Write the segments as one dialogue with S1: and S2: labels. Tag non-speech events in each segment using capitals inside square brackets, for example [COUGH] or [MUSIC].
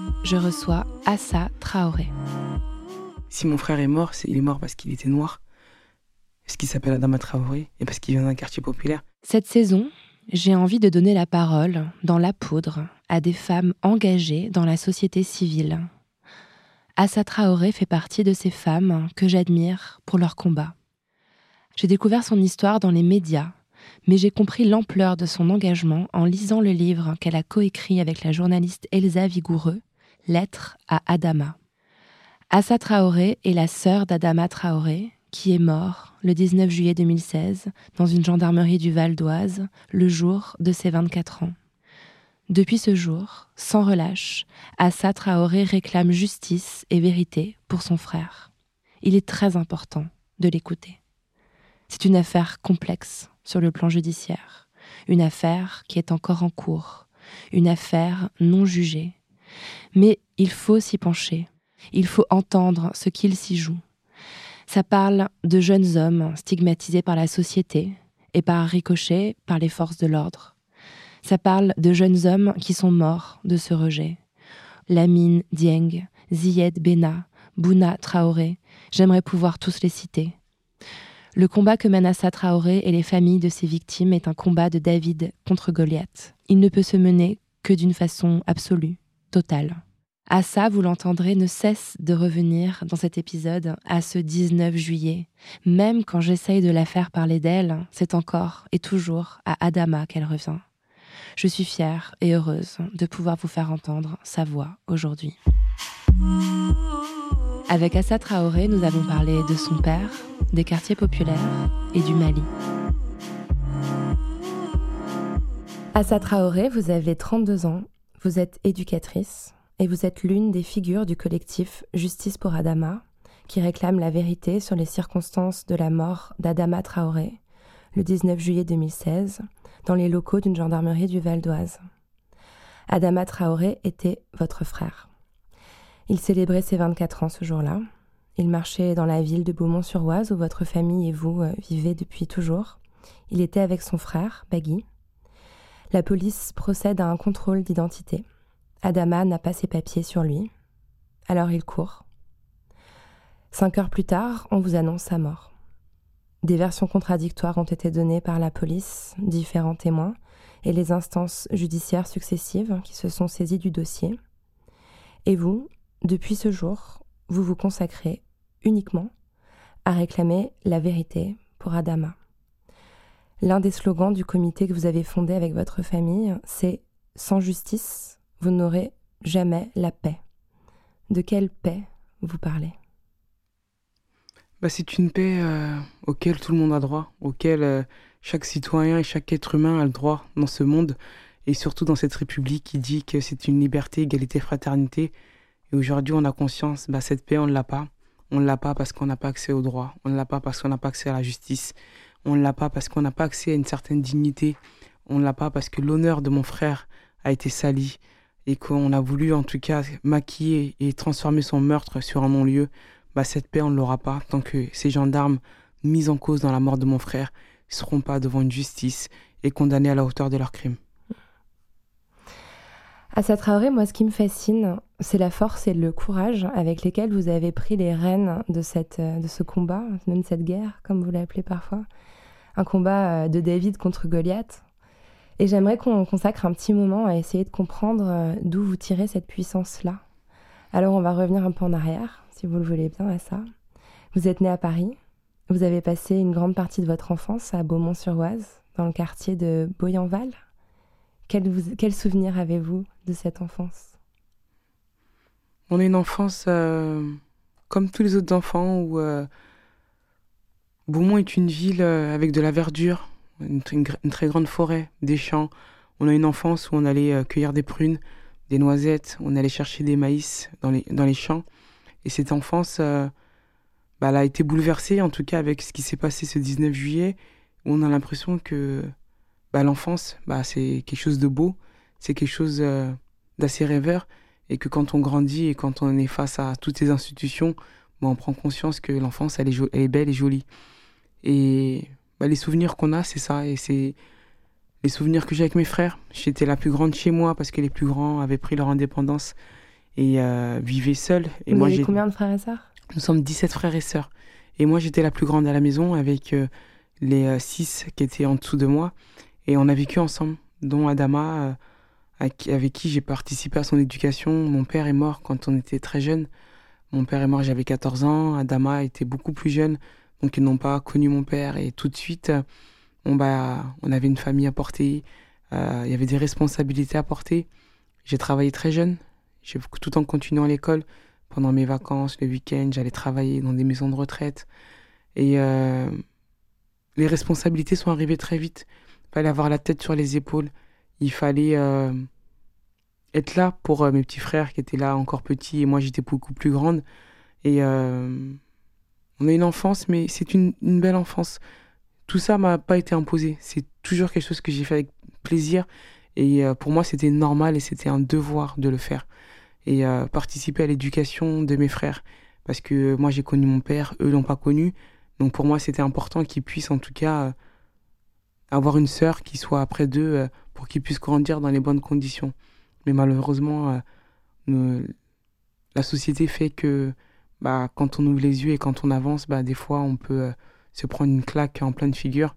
S1: je reçois Assa Traoré.
S2: Si mon frère est mort, c'est- il est mort parce qu'il était noir, parce qu'il s'appelle Adama Traoré et parce qu'il vient d'un quartier populaire.
S1: Cette saison, j'ai envie de donner la parole, dans la poudre, à des femmes engagées dans la société civile. Assa Traoré fait partie de ces femmes que j'admire pour leur combat. J'ai découvert son histoire dans les médias, mais j'ai compris l'ampleur de son engagement en lisant le livre qu'elle a coécrit avec la journaliste Elsa Vigoureux, Lettre à Adama. Assa Traoré est la sœur d'Adama Traoré, qui est mort le 19 juillet 2016 dans une gendarmerie du Val d'Oise, le jour de ses 24 ans. Depuis ce jour, sans relâche, Assa Traoré réclame justice et vérité pour son frère. Il est très important de l'écouter. C'est une affaire complexe sur le plan judiciaire, une affaire qui est encore en cours, une affaire non jugée. Mais il faut s'y pencher, il faut entendre ce qu'il s'y joue. Ça parle de jeunes hommes stigmatisés par la société et par ricochet par les forces de l'ordre. Ça parle de jeunes hommes qui sont morts de ce rejet. Lamine Dieng, Ziyed Bena, Bouna Traoré, j'aimerais pouvoir tous les citer. Le combat que mène Assa Traoré et les familles de ses victimes est un combat de David contre Goliath. Il ne peut se mener que d'une façon absolue, totale. Assa, vous l'entendrez, ne cesse de revenir dans cet épisode à ce 19 juillet. Même quand j'essaye de la faire parler d'elle, c'est encore et toujours à Adama qu'elle revient. Je suis fière et heureuse de pouvoir vous faire entendre sa voix aujourd'hui. Avec Assa Traoré, nous avons parlé de son père, des quartiers populaires et du Mali. Assa Traoré, vous avez 32 ans, vous êtes éducatrice et vous êtes l'une des figures du collectif Justice pour Adama, qui réclame la vérité sur les circonstances de la mort d'Adama Traoré, le 19 juillet 2016, dans les locaux d'une gendarmerie du Val d'Oise. Adama Traoré était votre frère. Il célébrait ses 24 ans ce jour-là. Il marchait dans la ville de Beaumont-sur-Oise où votre famille et vous euh, vivez depuis toujours. Il était avec son frère, Bagui. La police procède à un contrôle d'identité. Adama n'a pas ses papiers sur lui. Alors il court. Cinq heures plus tard, on vous annonce sa mort. Des versions contradictoires ont été données par la police, différents témoins et les instances judiciaires successives qui se sont saisies du dossier. Et vous, depuis ce jour, vous vous consacrez uniquement à réclamer la vérité pour Adama. L'un des slogans du comité que vous avez fondé avec votre famille, c'est Sans justice, vous n'aurez jamais la paix. De quelle paix vous parlez?
S2: Bah, c'est une paix euh, auquel tout le monde a droit, auquel euh, chaque citoyen et chaque être humain a le droit dans ce monde, et surtout dans cette République qui dit que c'est une liberté, égalité, fraternité. Et aujourd'hui, on a conscience, bah, cette paix, on ne l'a pas. On ne l'a pas parce qu'on n'a pas accès au droit, on ne l'a pas parce qu'on n'a pas accès à la justice, on ne l'a pas parce qu'on n'a pas accès à une certaine dignité, on ne l'a pas parce que l'honneur de mon frère a été sali et qu'on a voulu en tout cas maquiller et transformer son meurtre sur un non-lieu. Bah, cette paix, on ne l'aura pas tant que ces gendarmes mis en cause dans la mort de mon frère ne seront pas devant une justice et condamnés à la hauteur de leurs crimes.
S1: Assa Traoré, moi, ce qui me fascine, c'est la force et le courage avec lesquels vous avez pris les rênes de, cette, euh, de ce combat, même cette guerre, comme vous l'appelez parfois. Un combat euh, de David contre Goliath. Et j'aimerais qu'on consacre un petit moment à essayer de comprendre euh, d'où vous tirez cette puissance-là. Alors on va revenir un peu en arrière, si vous le voulez bien, à ça. Vous êtes né à Paris. Vous avez passé une grande partie de votre enfance à Beaumont-sur-Oise, dans le quartier de Boyenval. Quel, vous, quel souvenir avez-vous de cette enfance?
S2: On a une enfance euh, comme tous les autres enfants où euh, Beaumont est une ville euh, avec de la verdure, une, très grande forêt, des champs. On a une enfance où on allait cueillir des prunes, des noisettes, on allait chercher des maïs dans les, champs. Et cette enfance, bah, elle a été bouleversée, en tout cas avec ce qui s'est passé ce 19 juillet, où on a l'impression que bah, l'enfance, bah, c'est quelque chose de beau, c'est quelque chose d'assez rêveur, et que quand on grandit et quand on est face à toutes ces institutions, bah, on prend conscience que l'enfance, elle, elle est, belle et jolie. Et bah, les souvenirs qu'on a, c'est ça, et c'est les souvenirs que j'ai avec mes frères. J'étais la plus grande chez moi parce que les plus grands avaient pris leur indépendance et euh, vivaient seuls. Et
S1: Vous
S2: moi, j'ai
S1: combien de frères et sœurs?
S2: Nous sommes 17 frères et sœurs. Et moi, j'étais la plus grande à la maison avec euh, les 6 qui étaient en dessous de moi. Et on a vécu ensemble, dont Adama, euh, avec qui j'ai participé à son éducation. Mon père est mort quand on était très jeune. Mon père est mort, j'avais 14 ans. Adama était beaucoup plus jeune, donc ils n'ont pas connu mon père. Et tout de suite, on, bah, on avait une famille à porter, euh, il y avait des responsabilités à porter. J'ai travaillé très jeune, tout en continuant l'école pendant mes vacances, le week-end, j'allais travailler dans des maisons de retraite. Et euh, les responsabilités sont arrivées très vite. Il fallait avoir la tête sur les épaules. Il fallait euh, être là pour euh, mes petits frères qui étaient là encore petits et moi j'étais beaucoup plus grande. Et euh, on a une enfance, mais c'est une, belle enfance. Tout ça m'a pas été imposé. C'est toujours quelque chose que j'ai fait avec plaisir. Et pour moi, c'était normal et c'était un devoir de le faire et participer à l'éducation de mes frères. Parce que moi, j'ai connu mon père, eux l'ont pas connu. Donc pour moi, c'était important qu'ils puissent en tout cas avoir une sœur qui soit après d'eux euh, pour qu'ils puissent grandir dans les bonnes conditions. Mais malheureusement, nous, la société fait que bah, quand on ouvre les yeux et quand on avance, bah, des fois, on peut se prendre une claque en pleine figure.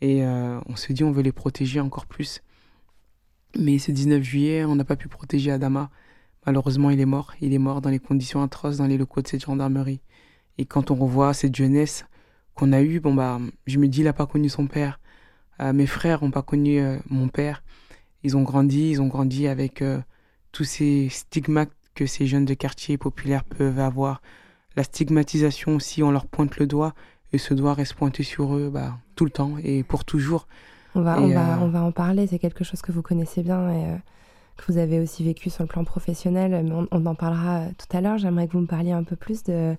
S2: Et on se dit, on veut les protéger encore plus. Mais ce 19 juillet, on n'a pas pu protéger Adama. Malheureusement, il est mort. Il est mort dans les conditions atroces dans les locaux de cette gendarmerie. Et quand on revoit cette jeunesse qu'on a eue, bon bah, je me dis, il n'a pas connu son père. Euh, mes frères n'ont pas connu euh, mon père. Ils ont grandi, ils ont grandi avec euh, tous ces stigmates que ces jeunes de quartier populaires peuvent avoir. La stigmatisation aussi, on leur pointe le doigt et ce doigt reste pointé sur eux bah, tout le temps et pour toujours.
S1: On va, et on, va, on va en parler, c'est quelque chose que vous connaissez bien et que vous avez aussi vécu sur le plan professionnel, mais on, on en parlera tout à l'heure. J'aimerais que vous me parliez un peu plus de,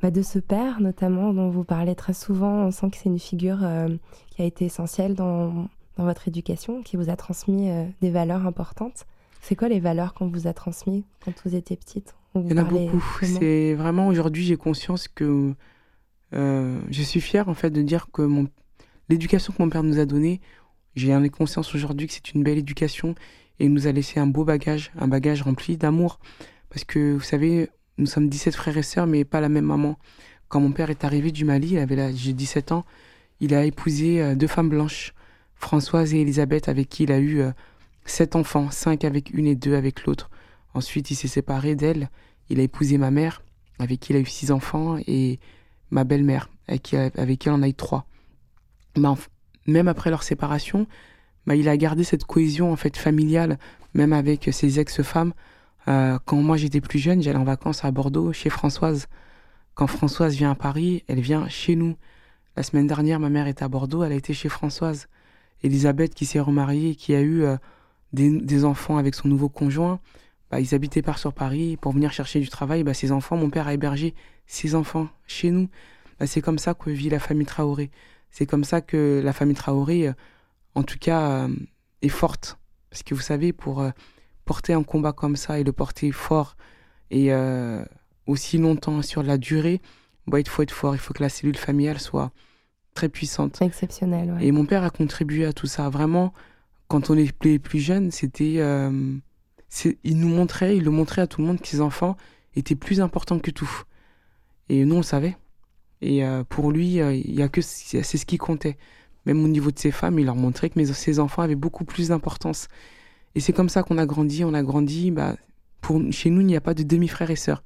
S1: bah, de ce père, notamment, dont vous parlez très souvent. On sent que c'est une figure euh, qui a été essentielle dans, dans, votre éducation, qui vous a transmis euh, des valeurs importantes. C'est quoi les valeurs qu'on vous a transmises quand vous étiez petite?
S2: Il y en a beaucoup. C'est vraiment aujourd'hui, j'ai conscience que euh, je suis fière en fait de dire que mon... l'éducation que mon père nous a donnée, j'ai conscience aujourd'hui que c'est une belle éducation et il nous a laissé un beau bagage, un bagage rempli d'amour. Parce que vous savez, nous sommes 17 frères et sœurs, mais pas la même maman. Quand mon père est arrivé du Mali, il avait j'ai 17 ans, il a épousé euh, deux femmes blanches, Françoise et Elisabeth, avec qui il a eu euh, sept enfants, cinq avec une et deux avec l'autre. Ensuite, il s'est séparé d'elle. Il a épousé ma mère, avec qui il a eu six enfants, et ma belle-mère, avec qui, avec qui il en a eu trois. Mais même après leur séparation, bah, il a gardé cette cohésion en fait familiale, même avec ses ex-femmes. Euh, quand moi j'étais plus jeune, j'allais en vacances à Bordeaux chez Françoise. Quand Françoise vient à Paris, elle vient chez nous. La semaine dernière, ma mère était à Bordeaux, elle a été chez Françoise. Elisabeth qui s'est remariée, qui a eu euh, des, enfants avec son nouveau conjoint, bah, ils habitaient par sur Paris pour venir chercher du travail. Bah, ses enfants, mon père a hébergé ses enfants chez nous. Bah, c'est comme ça que vit la famille Traoré. C'est comme ça que la famille Traoré, euh, en tout cas, est forte. Parce que vous savez, pour porter un combat comme ça et le porter fort et euh, aussi longtemps sur la durée, bah, il faut être fort. Il faut que la cellule familiale soit très puissante.
S1: Exceptionnelle, ouais.
S2: Et mon père a contribué à tout ça. Vraiment, quand on était plus jeune, c'était. Euh, il nous montrait, il le montrait à tout le monde que ses enfants étaient plus importants que tout. Et nous, on le savait. Et euh, pour lui, il y a que c'est ce qui comptait. Même au niveau de ses femmes, il leur montrait que mes, ses enfants avaient beaucoup plus d'importance. Et c'est comme ça qu'on a grandi. On a grandi bah, pour, chez nous, il n'y a pas de demi-frères et sœurs.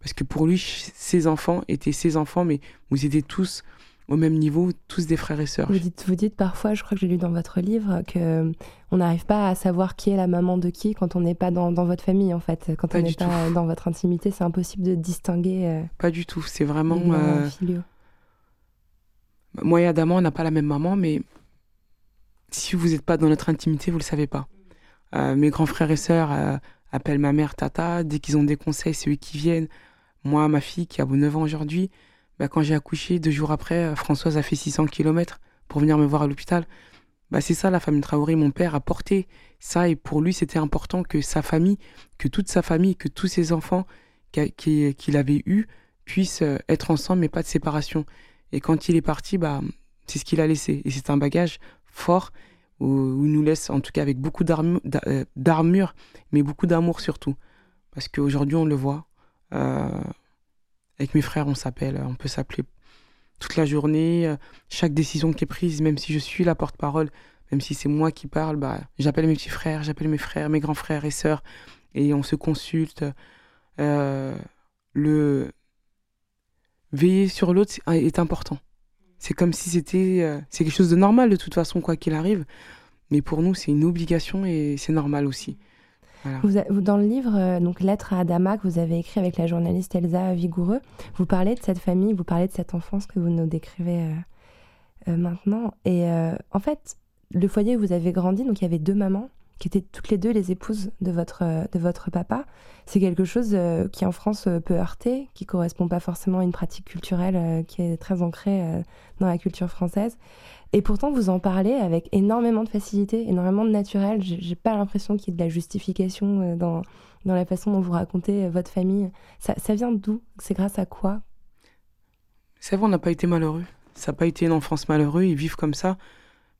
S2: Parce que pour lui, ses enfants étaient ses enfants, mais vous étiez tous au même niveau, tous des frères et sœurs.
S1: Vous dites, vous dites parfois, je crois que j'ai lu dans votre livre, que euh, on n'arrive pas à savoir qui est la maman de qui quand on n'est pas dans, dans, votre famille, en fait. Quand
S2: Pas
S1: on n'est pas dans votre intimité, c'est impossible de distinguer. euh,
S2: Pas du tout. C'est vraiment. euh, moi et Adama, on n'a pas la même maman, mais si vous n'êtes pas dans notre intimité, vous le savez pas. Euh, mes grands frères et sœurs euh, appellent ma mère Tata. Dès qu'ils ont des conseils, c'est eux qui viennent. Moi, ma fille, qui a 9 ans aujourd'hui, bah, quand j'ai accouché, deux jours après, euh, Françoise a fait 600 km pour venir me voir à l'hôpital. Bah, c'est ça la famille Traoré. Mon père a porté ça et pour lui, c'était important que sa famille, que toute sa famille, que tous ses enfants qu'il avait eus puissent être ensemble mais pas de séparation. Et quand il est parti, bah, c'est ce qu'il a laissé. Et c'est un bagage fort où, il nous laisse, en tout cas avec beaucoup euh, d'armure, mais beaucoup d'amour surtout. Parce qu'aujourd'hui, on le voit. euh, avec mes frères, on s'appelle, on peut s'appeler toute la journée. euh, Chaque décision qui est prise, même si je suis la porte-parole, même si c'est moi qui parle, bah, j'appelle mes petits frères, j'appelle mes frères, mes grands frères et sœurs, et on se consulte. Le veiller sur l'autre est important. C'est comme si c'était euh, c'est quelque chose de normal de toute façon quoi qu'il arrive, mais pour nous c'est une obligation et c'est normal aussi.
S1: Vous, dans le livre, euh, donc Lettre à Adama, que vous avez écrit avec la journaliste Elsa Vigoureux, vous parlez de cette famille, vous parlez de cette enfance que vous nous décrivez euh, maintenant. Et en fait, le foyer où vous avez grandi, donc il y avait deux mamans qui étaient toutes les deux les épouses de votre, euh, de votre papa. C'est quelque chose euh, qui en France euh, peut heurter, qui correspond pas forcément à une pratique culturelle qui est très ancrée dans la culture française. Et pourtant, vous en parlez avec énormément de facilité, énormément de naturel. J'ai pas l'impression qu'il y ait de la justification dans, dans la façon dont vous racontez votre famille. Ça, ça vient d'où? C'est grâce à quoi?
S2: C'est vrai, on n'a pas été malheureux. Ça n'a pas été une enfance malheureuse, ils vivent comme ça.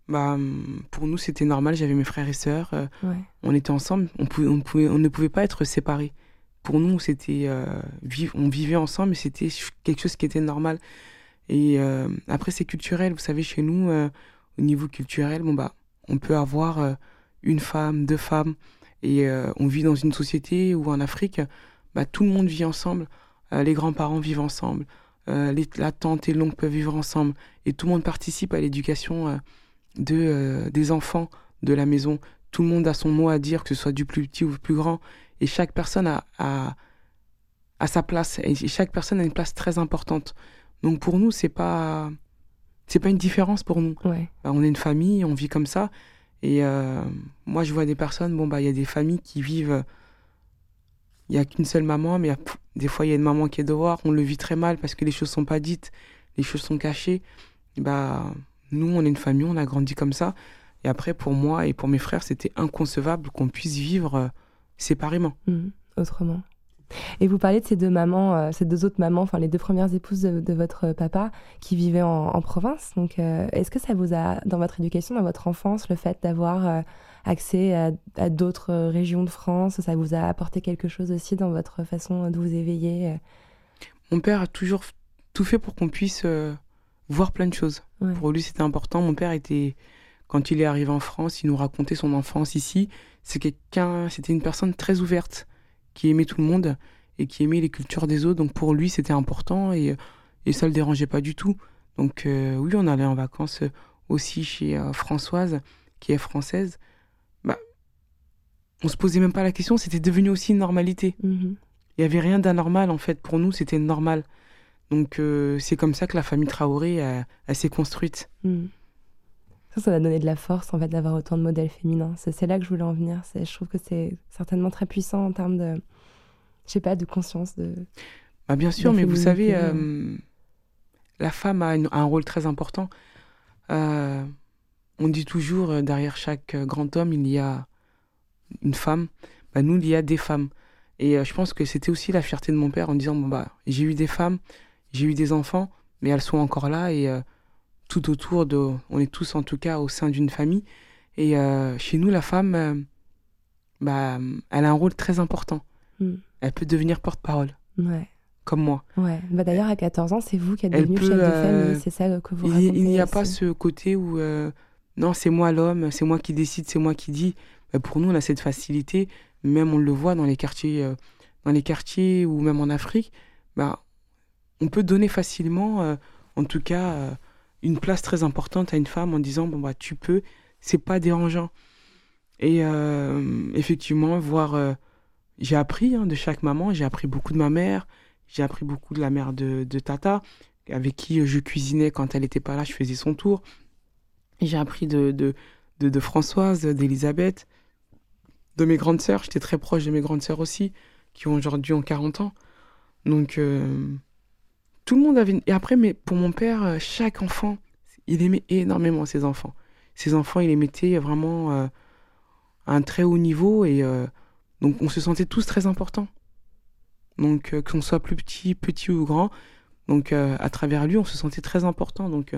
S2: Bah, hum, pour nous, c'était normal. J'avais mes frères et sœurs. euh,
S1: Ouais.
S2: on était ensemble. On, pouvait, on, pouvait, on ne pouvait pas être séparés. Pour nous, c'était euh, vivre, on vivait ensemble, mais c'était quelque chose qui était normal. Et euh, après, c'est culturel. Vous savez, chez nous, euh, au niveau culturel, bon bah, on peut avoir une femme, deux femmes, et on vit dans une société où en Afrique, bah, tout le monde vit ensemble. Les grands-parents vivent ensemble. Les, la tante et l'oncle peuvent vivre ensemble. Et tout le monde participe à l'éducation de, euh, des enfants de la maison. Tout le monde a son mot à dire, que ce soit du plus petit ou du plus grand. Et chaque personne a, a, a sa place. Et chaque personne a une place très importante. Donc pour nous, c'est pas c'est pas une différence pour nous.
S1: Ouais.
S2: Bah, on est une famille, on vit comme ça. Et euh, moi, je vois des personnes, bon, bah, il y a des familles qui vivent. Il n'y a qu'une seule maman, mais il y a- pff, des fois, il y a une maman qui est dehors. On le vit très mal parce que les choses sont pas dites, les choses sont cachées. Bah, nous, on est une famille, on a grandi comme ça. Et après, pour moi et pour mes frères, c'était inconcevable qu'on puisse vivre euh, séparément.
S1: Mhm. Autrement. Et vous parlez de ces deux mamans, euh, ces deux autres mamans, enfin les deux premières épouses de, de votre papa qui vivaient en, en province. Donc, euh, est-ce que ça vous a, dans votre éducation, dans votre enfance, le fait d'avoir euh, accès à, à d'autres régions de France, ça vous a apporté quelque chose aussi dans votre façon de vous éveiller
S2: Mon père a toujours tout fait pour qu'on puisse voir plein de choses.
S1: Ouais.
S2: Pour lui, c'était important. Mon père était, quand il est arrivé en France, il nous racontait son enfance ici. C'est quelqu'un, c'était une personne très ouverte, qui aimait tout le monde et qui aimait les cultures des autres. Donc pour lui, c'était important et, et ça le dérangeait pas du tout. Donc euh, oui, on allait en vacances aussi chez euh, Françoise, qui est française. Bah, on se posait même pas la question. C'était devenu aussi une normalité.
S1: Mhm.
S2: Il y avait rien d'anormal en fait. Pour nous, c'était normal. Donc euh, c'est comme ça que la famille Traoré elle s'est construite.
S1: Mhm. Ça, ça va donner de la force en fait d'avoir autant de modèles féminins. C'est là que je voulais en venir. Je trouve que c'est certainement très puissant en termes de, je sais pas, de conscience de.
S2: Bah, bien sûr, mais vous savez, euh, la femme a une- un rôle très important. Euh, on dit toujours, derrière chaque grand homme, il y a une femme. Bah, nous, il y a des femmes. Et je pense que c'était aussi la fierté de mon père en disant, bon, bah, j'ai eu des femmes, j'ai eu des enfants, mais elles sont encore là et euh, tout autour de... On est tous en tout cas au sein d'une famille. Et euh, chez nous, la femme, euh, bah, elle a un rôle très important.
S1: Mm.
S2: Elle peut devenir porte-parole,
S1: Ouais.
S2: comme moi.
S1: Ouais. Bah, D'ailleurs, à 14 ans, c'est vous qui êtes
S2: Elle
S1: devenu
S2: peut,
S1: chef de famille. C'est ça que vous racontez.
S2: il n'y a pas ce côté où non, c'est moi l'homme, c'est moi qui décide, c'est moi qui dis. Bah, pour nous, on a cette facilité, Même on le voit dans les quartiers, dans les quartiers ou même en Afrique, bah, on peut donner facilement, euh, en tout cas, euh, une place très importante à une femme en disant bon bah tu peux, c'est pas dérangeant. Et euh, effectivement, voir, j'ai appris hein, de chaque maman, j'ai appris beaucoup de ma mère, j'ai appris beaucoup de la mère de, de Tata, avec qui je cuisinais quand elle n'était pas là, je faisais son tour. J'ai appris de, de, de, Françoise, d'Elisabeth, de mes grandes sœurs, j'étais très proche de mes grandes sœurs aussi, qui ont aujourd'hui ont 40 ans. Donc, tout le monde avait... une- Et après, mais pour mon père, euh, chaque enfant, il aimait énormément ses enfants. Ses enfants, il les mettait vraiment euh, à un très haut niveau et euh, donc on se sentait tous très importants. Donc, qu'on soit plus petit, petit ou grand, donc à travers lui, on se sentait très important. Donc,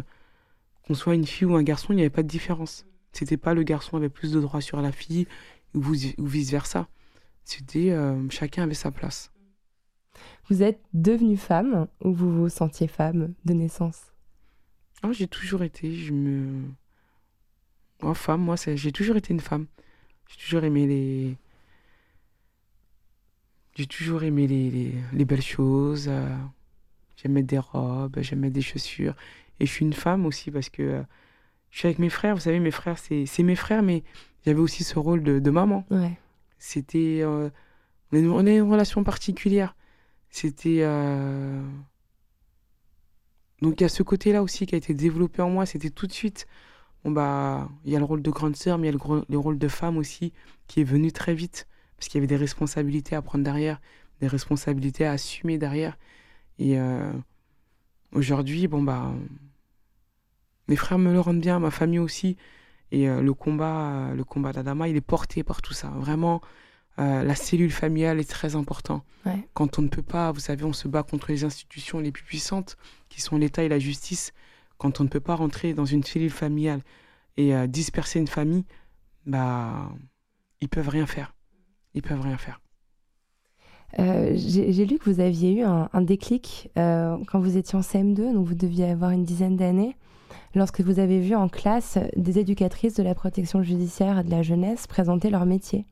S2: qu'on soit une fille ou un garçon, il n'y avait pas de différence. C'était pas le garçon avait plus de droits sur la fille ou, ou vice-versa. C'était chacun avait sa place.
S1: Vous êtes devenue femme ou vous vous sentiez femme de naissance?
S2: Ah, j'ai toujours été, je me. Moi, femme, moi, j'ai toujours été une femme. J'ai toujours aimé les. J'ai toujours aimé les, les, les belles choses. euh, mettre des robes, mettre des chaussures. Et je suis une femme aussi parce que euh, je suis avec mes frères. Vous savez, mes frères, c'est mes frères, mais j'avais aussi ce rôle de, de maman.
S1: Ouais.
S2: C'était. euh, on a une relation particulière. C'était. euh, Donc il y a ce côté-là aussi qui a été développé en moi. C'était tout de suite. Bon, bah, il y a le rôle de grande sœur, mais il y a le, rôle de femme aussi qui est venu très vite. Parce qu'il y avait des responsabilités à prendre derrière, des responsabilités à assumer derrière. Et euh, aujourd'hui, bon, bah. Mes frères me le rendent bien, ma famille aussi. Et euh, le combat, le combat d'Adama, il est porté par tout ça. Vraiment, euh, la cellule familiale est très importante.
S1: Ouais.
S2: Quand on ne peut pas, vous savez, on se bat contre les institutions les plus puissantes, qui sont l'État et la justice. Quand on ne peut pas rentrer dans une cellule familiale et euh, disperser une famille, bah, ils peuvent rien faire. Ils peuvent rien faire.
S1: Euh, J'ai lu que vous aviez eu un, un déclic quand vous étiez en CM2, donc vous deviez avoir une dizaine d'années, lorsque vous avez vu en classe des éducatrices de la protection judiciaire et de la jeunesse présenter leur métier.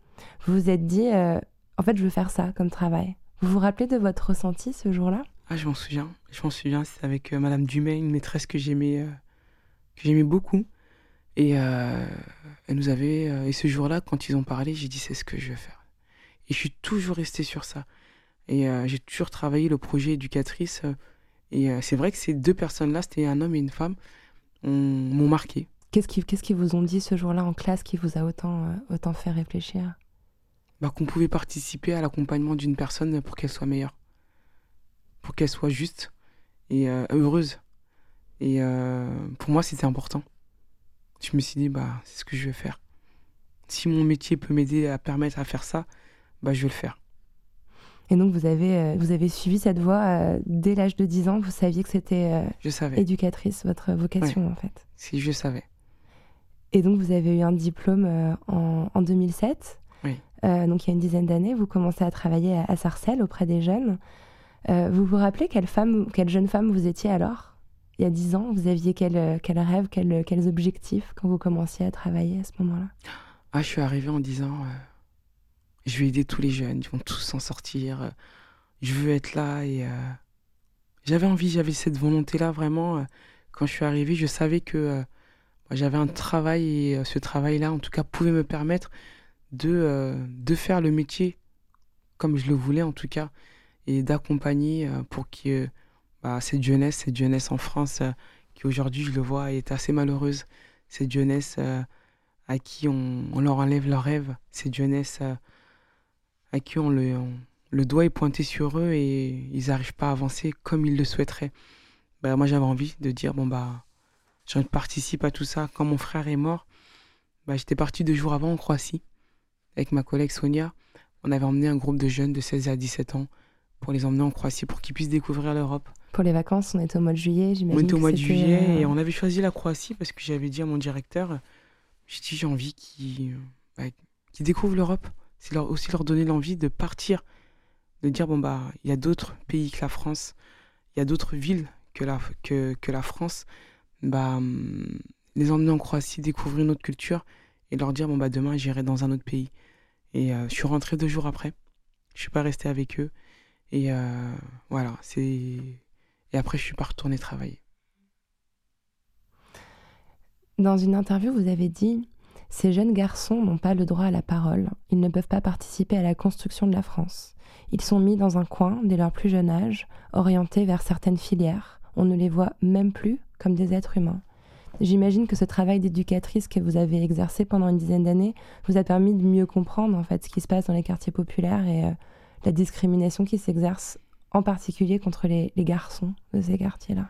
S1: Vous vous êtes dit, euh, en fait, je veux faire ça comme travail. Vous vous rappelez de votre ressenti ce jour-là?
S2: Ah, je m'en souviens. Je m'en souviens. C'est avec euh, Madame Dumay, une maîtresse que j'aimais, euh, que j'aimais beaucoup. Et euh, elle nous avait. et ce jour-là, quand ils ont parlé, j'ai dit c'est ce que je veux faire. Et je suis toujours resté sur ça. Et j'ai toujours travaillé le projet éducatrice. et c'est vrai que ces deux personnes-là, c'était un homme et une femme, on- m'ont marqué.
S1: Qu'est-ce qu'ils qu'est-ce qu'ils vous ont dit ce jour-là en classe qui vous a autant, euh, autant fait réfléchir?
S2: Bah, qu'on pouvait participer à l'accompagnement d'une personne pour qu'elle soit meilleure, pour qu'elle soit juste et euh, heureuse. Et euh, pour moi, c'était important. Je me suis dit, bah, c'est ce que je vais faire. Si mon métier peut m'aider à permettre à faire ça, bah, je vais le faire.
S1: Et donc, vous avez, euh, vous avez suivi cette voie euh, dès l'âge de 10 ans? Vous saviez que c'était euh,
S2: Je savais.
S1: éducatrice, votre vocation, en fait?
S2: Si je savais.
S1: Et donc, vous avez eu un diplôme euh, en, en 2007. Euh, donc, il y a une dizaine d'années, vous commencez à travailler à, Sarcelles auprès des jeunes. Euh, vous vous rappelez quelle, femme, quelle jeune femme vous étiez alors? Il y a 10 ans, vous aviez quel, euh, quel rêve, quel- quels objectifs quand vous commenciez à travailler à ce moment-là?
S2: Ah, je suis arrivé en disant, je vais aider tous les jeunes, ils vont tous s'en sortir. je veux être là et j'avais envie, j'avais cette volonté-là vraiment. quand je suis arrivé, je savais que j'avais un travail et ce travail-là, en tout cas, pouvait me permettre de, euh, de faire le métier comme je le voulais en tout cas et d'accompagner euh, pour que bah, cette jeunesse, cette jeunesse en France euh, qui aujourd'hui, je le vois, est assez malheureuse, cette jeunesse à qui on, leur enlève leurs rêves, cette jeunesse à qui on le, le doigt est pointé sur eux et ils n'arrivent pas à avancer comme ils le souhaiteraient. Bah, moi, j'avais envie de dire, bon, bah, je participe à tout ça. Quand mon frère est mort, bah, j'étais parti deux jours avant en Croatie avec ma collègue Sonia. On avait emmené un groupe de jeunes de 16 à 17 ans pour les emmener en Croatie pour qu'ils puissent découvrir l'Europe.
S1: Pour les vacances, on était au mois de juillet,
S2: On
S1: j'imagine.
S2: était au mois de juillet
S1: euh,
S2: et on avait choisi la Croatie parce que j'avais dit à mon directeur, j'ai dit j'ai envie qu'ils bah, découvrent l'Europe. C'est leur, aussi leur donner l'envie de partir, de dire bon bah il y a d'autres pays que la France, il y a d'autres villes que la, que, que la France. Bah, les emmener en Croatie, découvrir une autre culture et leur dire bon bah demain j'irai dans un autre pays. Et je suis rentré deux jours après. Je suis pas resté avec eux. Et voilà, c'est. Et après, je suis pas retourné travailler.
S1: Dans une interview, vous avez dit Ces jeunes garçons n'ont pas le droit à la parole, ils ne peuvent pas participer à la construction de la France. Ils sont mis dans un coin dès leur plus jeune âge, orientés vers certaines filières. On ne les voit même plus comme des êtres humains. J'imagine que ce travail d'éducatrice que vous avez exercé pendant une dizaine d'années vous a permis de mieux comprendre en fait ce qui se passe dans les quartiers populaires et euh, la discrimination qui s'exerce en particulier contre les garçons de ces quartiers-là.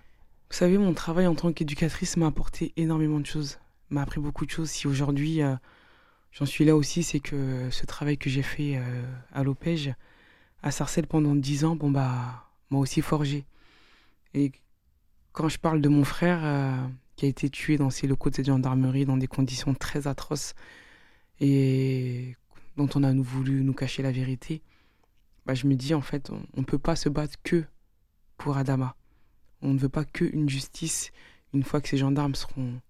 S2: Vous savez, mon travail en tant qu'éducatrice m'a apporté énormément de choses, m'a appris beaucoup de choses. Si aujourd'hui euh, j'en suis là aussi, c'est que ce travail que j'ai fait euh, à l'OPEJ, à Sarcelles pendant dix ans, bon bah, m'a aussi forgé. Et quand je parle de mon frère qui a été tué dans ces locaux de cette gendarmerie dans des conditions très atroces et dont on a voulu nous cacher la vérité, bah, je me dis en fait, on ne peut pas se battre que pour Adama on ne veut pas qu'une justice. Une fois que ces gendarmes seront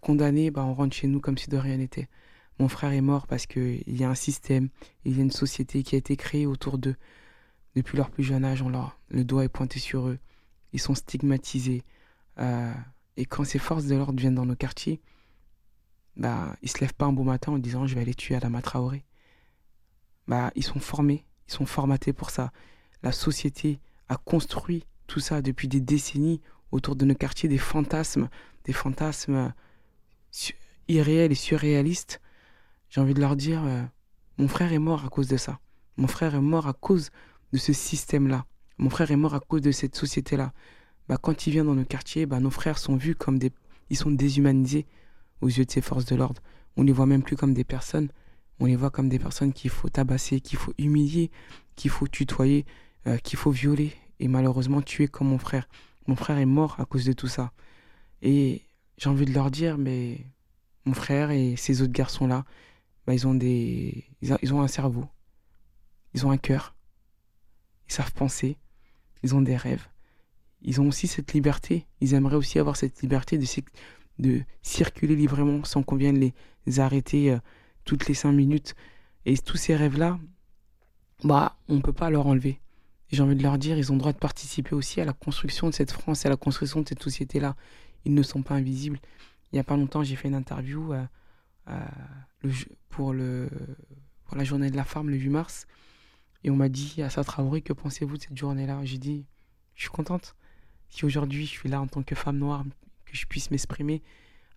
S2: condamnés, bah, on rentre chez nous comme si de rien n'était. Mon frère est mort parce qu'il y a un système, il y a une société qui a été créée autour d'eux. Depuis leur plus jeune âge, on leur, le doigt est pointé sur eux. Ils sont stigmatisés. Euh, et quand ces forces de l'ordre viennent dans nos quartiers, bah, ils se lèvent pas un beau matin en disant je vais aller tuer Adama Traoré. Bah, ils sont formés, ils sont formatés pour ça. La société a construit tout ça depuis des décennies autour de nos quartiers, des fantasmes, des fantasmes irréels et surréalistes. J'ai envie de leur dire, euh, mon frère est mort à cause de ça. Mon frère est mort à cause de ce système-là. Mon frère est mort à cause de cette société-là. Bah, quand il vient dans nos quartiers, bah, nos frères sont vus comme des... Ils sont déshumanisés aux yeux de ces forces de l'ordre. On les voit même plus comme des personnes. On les voit comme des personnes qu'il faut tabasser, qu'il faut humilier, qu'il faut tutoyer, euh, qu'il faut violer et malheureusement tué comme mon frère. Mon frère est mort à cause de tout ça. Et j'ai envie de leur dire, mais mon frère et ces autres garçons-là, bah, ils ont des, ils ont un cerveau, ils ont un cœur, ils savent penser, ils ont des rêves, ils ont aussi cette liberté. Ils aimeraient aussi avoir cette liberté de, circuler librement sans qu'on vienne les arrêter euh, toutes les cinq minutes. Et tous ces rêves-là, bah, on ne peut pas leur enlever j'ai envie de leur dire, ils ont le droit de participer aussi à la construction de cette France, à la construction de cette société-là. Ils ne sont pas invisibles. Il n'y a pas longtemps, j'ai fait une interview euh, euh, pour, la journée de la femme, le 8 mars. Et on m'a dit, à Traoré, que pensez-vous de cette journée-là? J'ai dit, je suis contente. Si aujourd'hui je suis là en tant que femme noire, que je puisse m'exprimer,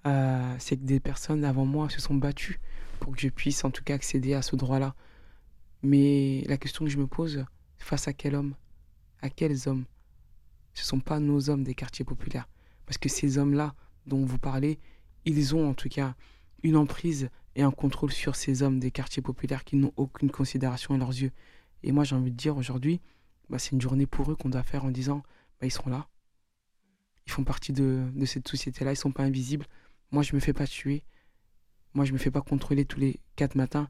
S2: euh, c'est que des personnes avant moi se sont battues pour que je puisse en tout cas accéder à ce droit-là. Mais la question que je me pose, Face à quel homme À quels hommes? Ce ne sont pas nos hommes des quartiers populaires. Parce que ces hommes-là dont vous parlez, ils ont en tout cas une emprise et un contrôle sur ces hommes des quartiers populaires qui n'ont aucune considération à leurs yeux. Et moi, j'ai envie de dire aujourd'hui, bah, c'est une journée pour eux qu'on doit faire en disant, bah, ils sont là. Ils font partie de, cette société-là, ils sont pas invisibles. Moi, je me fais pas tuer. Moi, je me fais pas contrôler tous les quatre matins.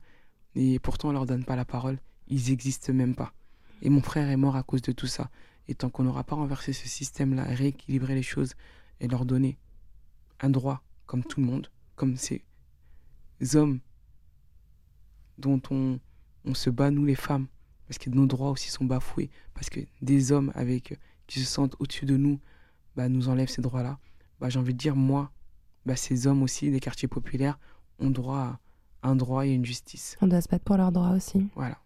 S2: Et pourtant, on leur donne pas la parole. Ils existent même pas. Et mon frère est mort à cause de tout ça. Et tant qu'on n'aura pas renversé ce système-là, rééquilibré les choses et leur donner un droit comme tout le monde, comme ces hommes dont on, on se bat, nous les femmes, parce que nos droits aussi sont bafoués, parce que des hommes avec qui se sentent au-dessus de nous bah, nous enlèvent ces droits-là, bah, j'ai envie de dire, moi, bah, ces hommes aussi des quartiers populaires ont droit à un droit et une justice.
S1: On doit se battre pour leurs droits aussi.
S2: Voilà.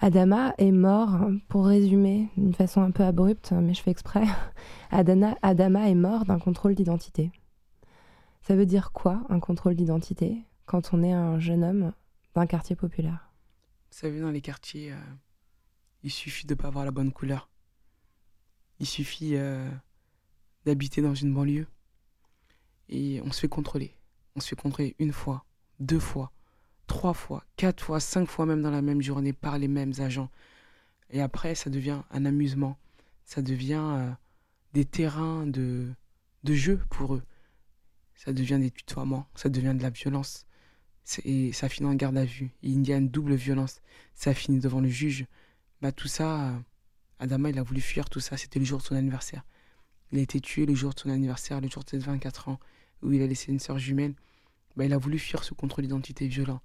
S1: Adama est mort, pour résumer d'une façon un peu abrupte, mais je fais exprès, [LAUGHS] Adama est mort d'un contrôle d'identité. Ça veut dire quoi un contrôle d'identité quand on est un jeune homme d'un quartier populaire?
S2: Vous savez, dans les quartiers, euh, il suffit de ne pas avoir la bonne couleur. Il suffit euh, d'habiter dans une banlieue et on se fait contrôler. On se fait contrôler une fois, deux fois, trois fois, quatre fois, cinq fois même dans la même journée par les mêmes agents. Et après, ça devient un amusement. Ça devient euh, des terrains de, de jeu pour eux. Ça devient des tutoiements, ça devient de la violence. Et ça finit en garde à vue. il y a une double violence. Ça finit devant le juge. Bah, tout ça, euh, Adama, il a voulu fuir tout ça. C'était le jour de son anniversaire. Il a été tué le jour de son anniversaire, le jour de ses 24 ans, où il a laissé une sœur jumelle. Bah, il a voulu fuir ce contrôle d'identité violent.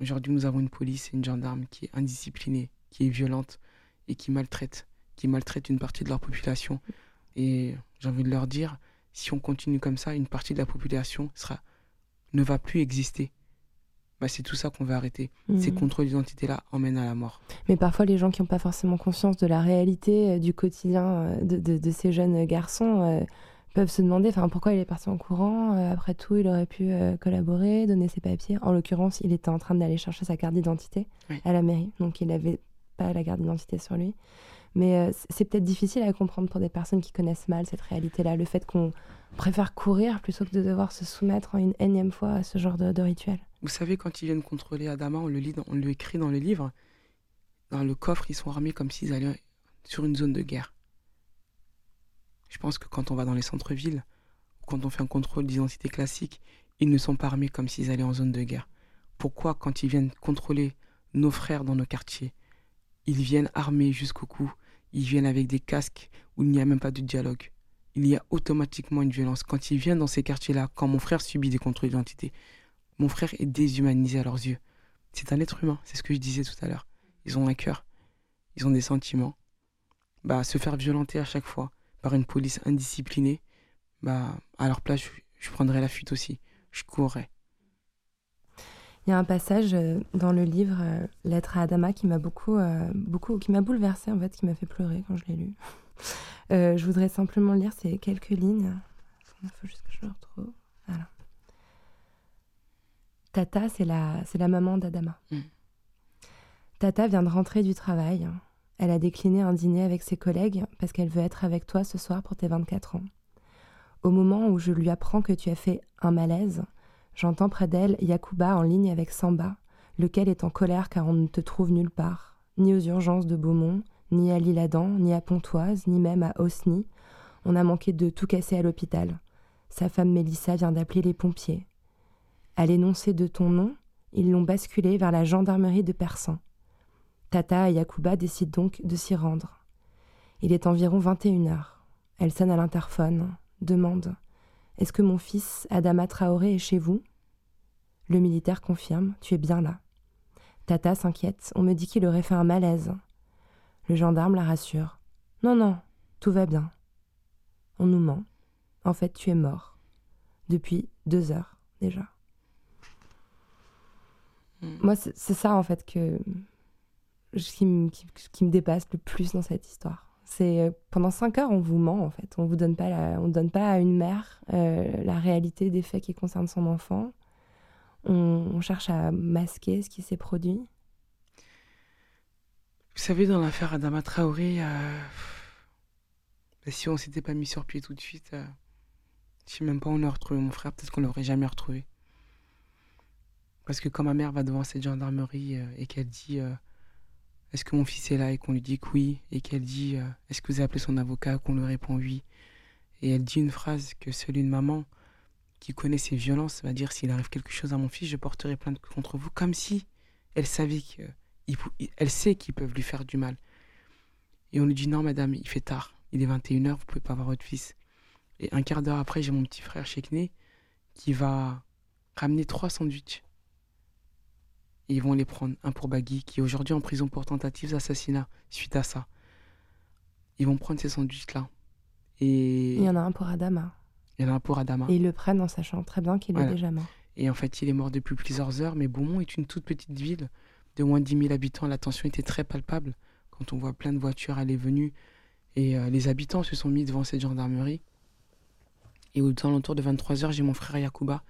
S2: Aujourd'hui, nous avons une police et une gendarme qui est indisciplinée, qui est violente et qui maltraite, qui maltraite une partie de leur population. Et j'ai envie de leur dire, si on continue comme ça, une partie de la population sera, ne va plus exister. Bah, c'est tout ça qu'on va arrêter. Ces
S1: Mhm.
S2: contrôles d'identité-là emmènent à la mort.
S1: Mais parfois, les gens qui n'ont pas forcément conscience de la réalité euh, du quotidien euh, de, de- de ces jeunes garçons euh, peuvent se demander pourquoi il est parti en courant. Euh, après tout, il aurait pu collaborer, donner ses papiers. En l'occurrence, il était en train d'aller chercher sa carte d'identité
S2: Oui.
S1: à la mairie, donc il n'avait pas la carte d'identité sur lui. Mais c'est peut-être difficile à comprendre pour des personnes qui connaissent mal cette réalité-là, le fait qu'on préfère courir plutôt que de devoir se soumettre une énième fois à ce genre de, rituel.
S2: Vous savez, quand ils viennent contrôler Adama, on le, lit on le écrit dans le livre, dans le coffre, ils sont armés comme s'ils allaient sur une zone de guerre. Je pense que quand on va dans les centres-villes, quand on fait un contrôle d'identité classique, ils ne sont pas armés comme s'ils allaient en zone de guerre. Pourquoi, quand ils viennent contrôler nos frères dans nos quartiers, ils viennent armés jusqu'au cou, ils viennent avec des casques où il n'y a même pas de dialogue? Il y a automatiquement une violence. Quand ils viennent dans ces quartiers-là, quand mon frère subit des contrôles d'identité, mon frère est déshumanisé à leurs yeux. C'est un être humain, c'est ce que je disais tout à l'heure. Ils ont un cœur, ils ont des sentiments. Bah, se faire violenter à chaque fois par une police indisciplinée, bah, à leur place, je, je prendrais la fuite aussi. Je courrais.
S1: Il y a un passage euh, dans le livre euh, Lettre à Adama qui m'a beaucoup, euh, beaucoup, qui m'a bouleversée en fait, qui m'a fait pleurer quand je l'ai lu. Euh, je voudrais simplement lire ces quelques lignes. Il faut juste que je le retrouve. Voilà. Tata, c'est la, c'est la maman d'Adama.
S2: Mm.
S1: Tata vient de rentrer du travail. Elle a décliné un dîner avec ses collègues parce qu'elle veut être avec toi ce soir pour tes 24 ans. Au moment où je lui apprends que tu as fait un malaise, J'entends près d'elle Yakuba en ligne avec Samba, lequel est en colère car on ne te trouve nulle part, ni aux urgences de Beaumont, ni à l'Isle-Adam, ni à Pontoise, ni même à Osny. On a manqué de tout casser à l'hôpital. Sa femme Mélissa vient d'appeler les pompiers. À l'énoncé de ton nom, ils l'ont basculé vers la gendarmerie de Persan. Tata et Yakuba décident donc de s'y rendre. Il est environ 21 heures. Elle sonne à l'interphone, demande est-ce que mon fils, Adama Traoré, est chez vous? Le militaire confirme Tu es bien là. Tata s'inquiète On me dit qu'il aurait fait un malaise. Le gendarme la rassure Non, non, tout va bien. On nous ment. En fait, tu es mort. Depuis deux heures déjà.
S2: Mm.
S1: Moi, c'est ça en fait que ce qui, me- qui- qui me dépasse le plus dans cette histoire. C'est euh, pendant cinq heures, on vous ment en fait. On vous donne pas, la- on donne pas à une mère euh, la réalité des faits qui concernent son enfant. On, on cherche à masquer ce qui s'est produit.
S2: Vous savez, dans l'affaire Adama Traoré, euh, si on s'était pas mis sur pied tout de suite, euh, je sais même pas où on a retrouvé mon frère, peut-être qu'on l'aurait jamais retrouvé. Parce que quand ma mère va devant cette gendarmerie euh, et qu'elle dit euh, Est-ce que mon fils est là et qu'on lui dit que oui, et qu'elle dit Est-ce que vous avez appelé son avocat qu'on lui répond oui, et elle dit une phrase que seule une maman qui connaît ces violences va dire S'il arrive quelque chose à mon fils, je porterai plainte contre vous, comme si elle savait que il elle sait qu'ils peuvent lui faire du mal. Et on lui dit non madame, il fait tard, il est 21h, vous pouvez pas voir votre fils. Et un quart d'heure après, j'ai mon petit frère Chekné qui va ramener trois sandwichs. Et ils vont les prendre, un pour Bagui, qui est aujourd'hui en prison pour tentative d'assassinat suite à ça. Ils vont prendre ces sandwichs-là. Et
S1: Il y en a un pour Adama.
S2: il y en a un pour Adama.
S1: Et ils le prennent en sachant très bien qu'il
S2: Voilà.
S1: est déjà mort.
S2: Et en fait, il est mort depuis plusieurs heures. Mais Beaumont est une toute petite ville de moins de 10 000 habitants. La tension était très palpable quand on voit plein de voitures aller venues. Et euh, les habitants se sont mis devant cette gendarmerie. Et aux alentours de 23 heures, j'ai mon frère Yakuba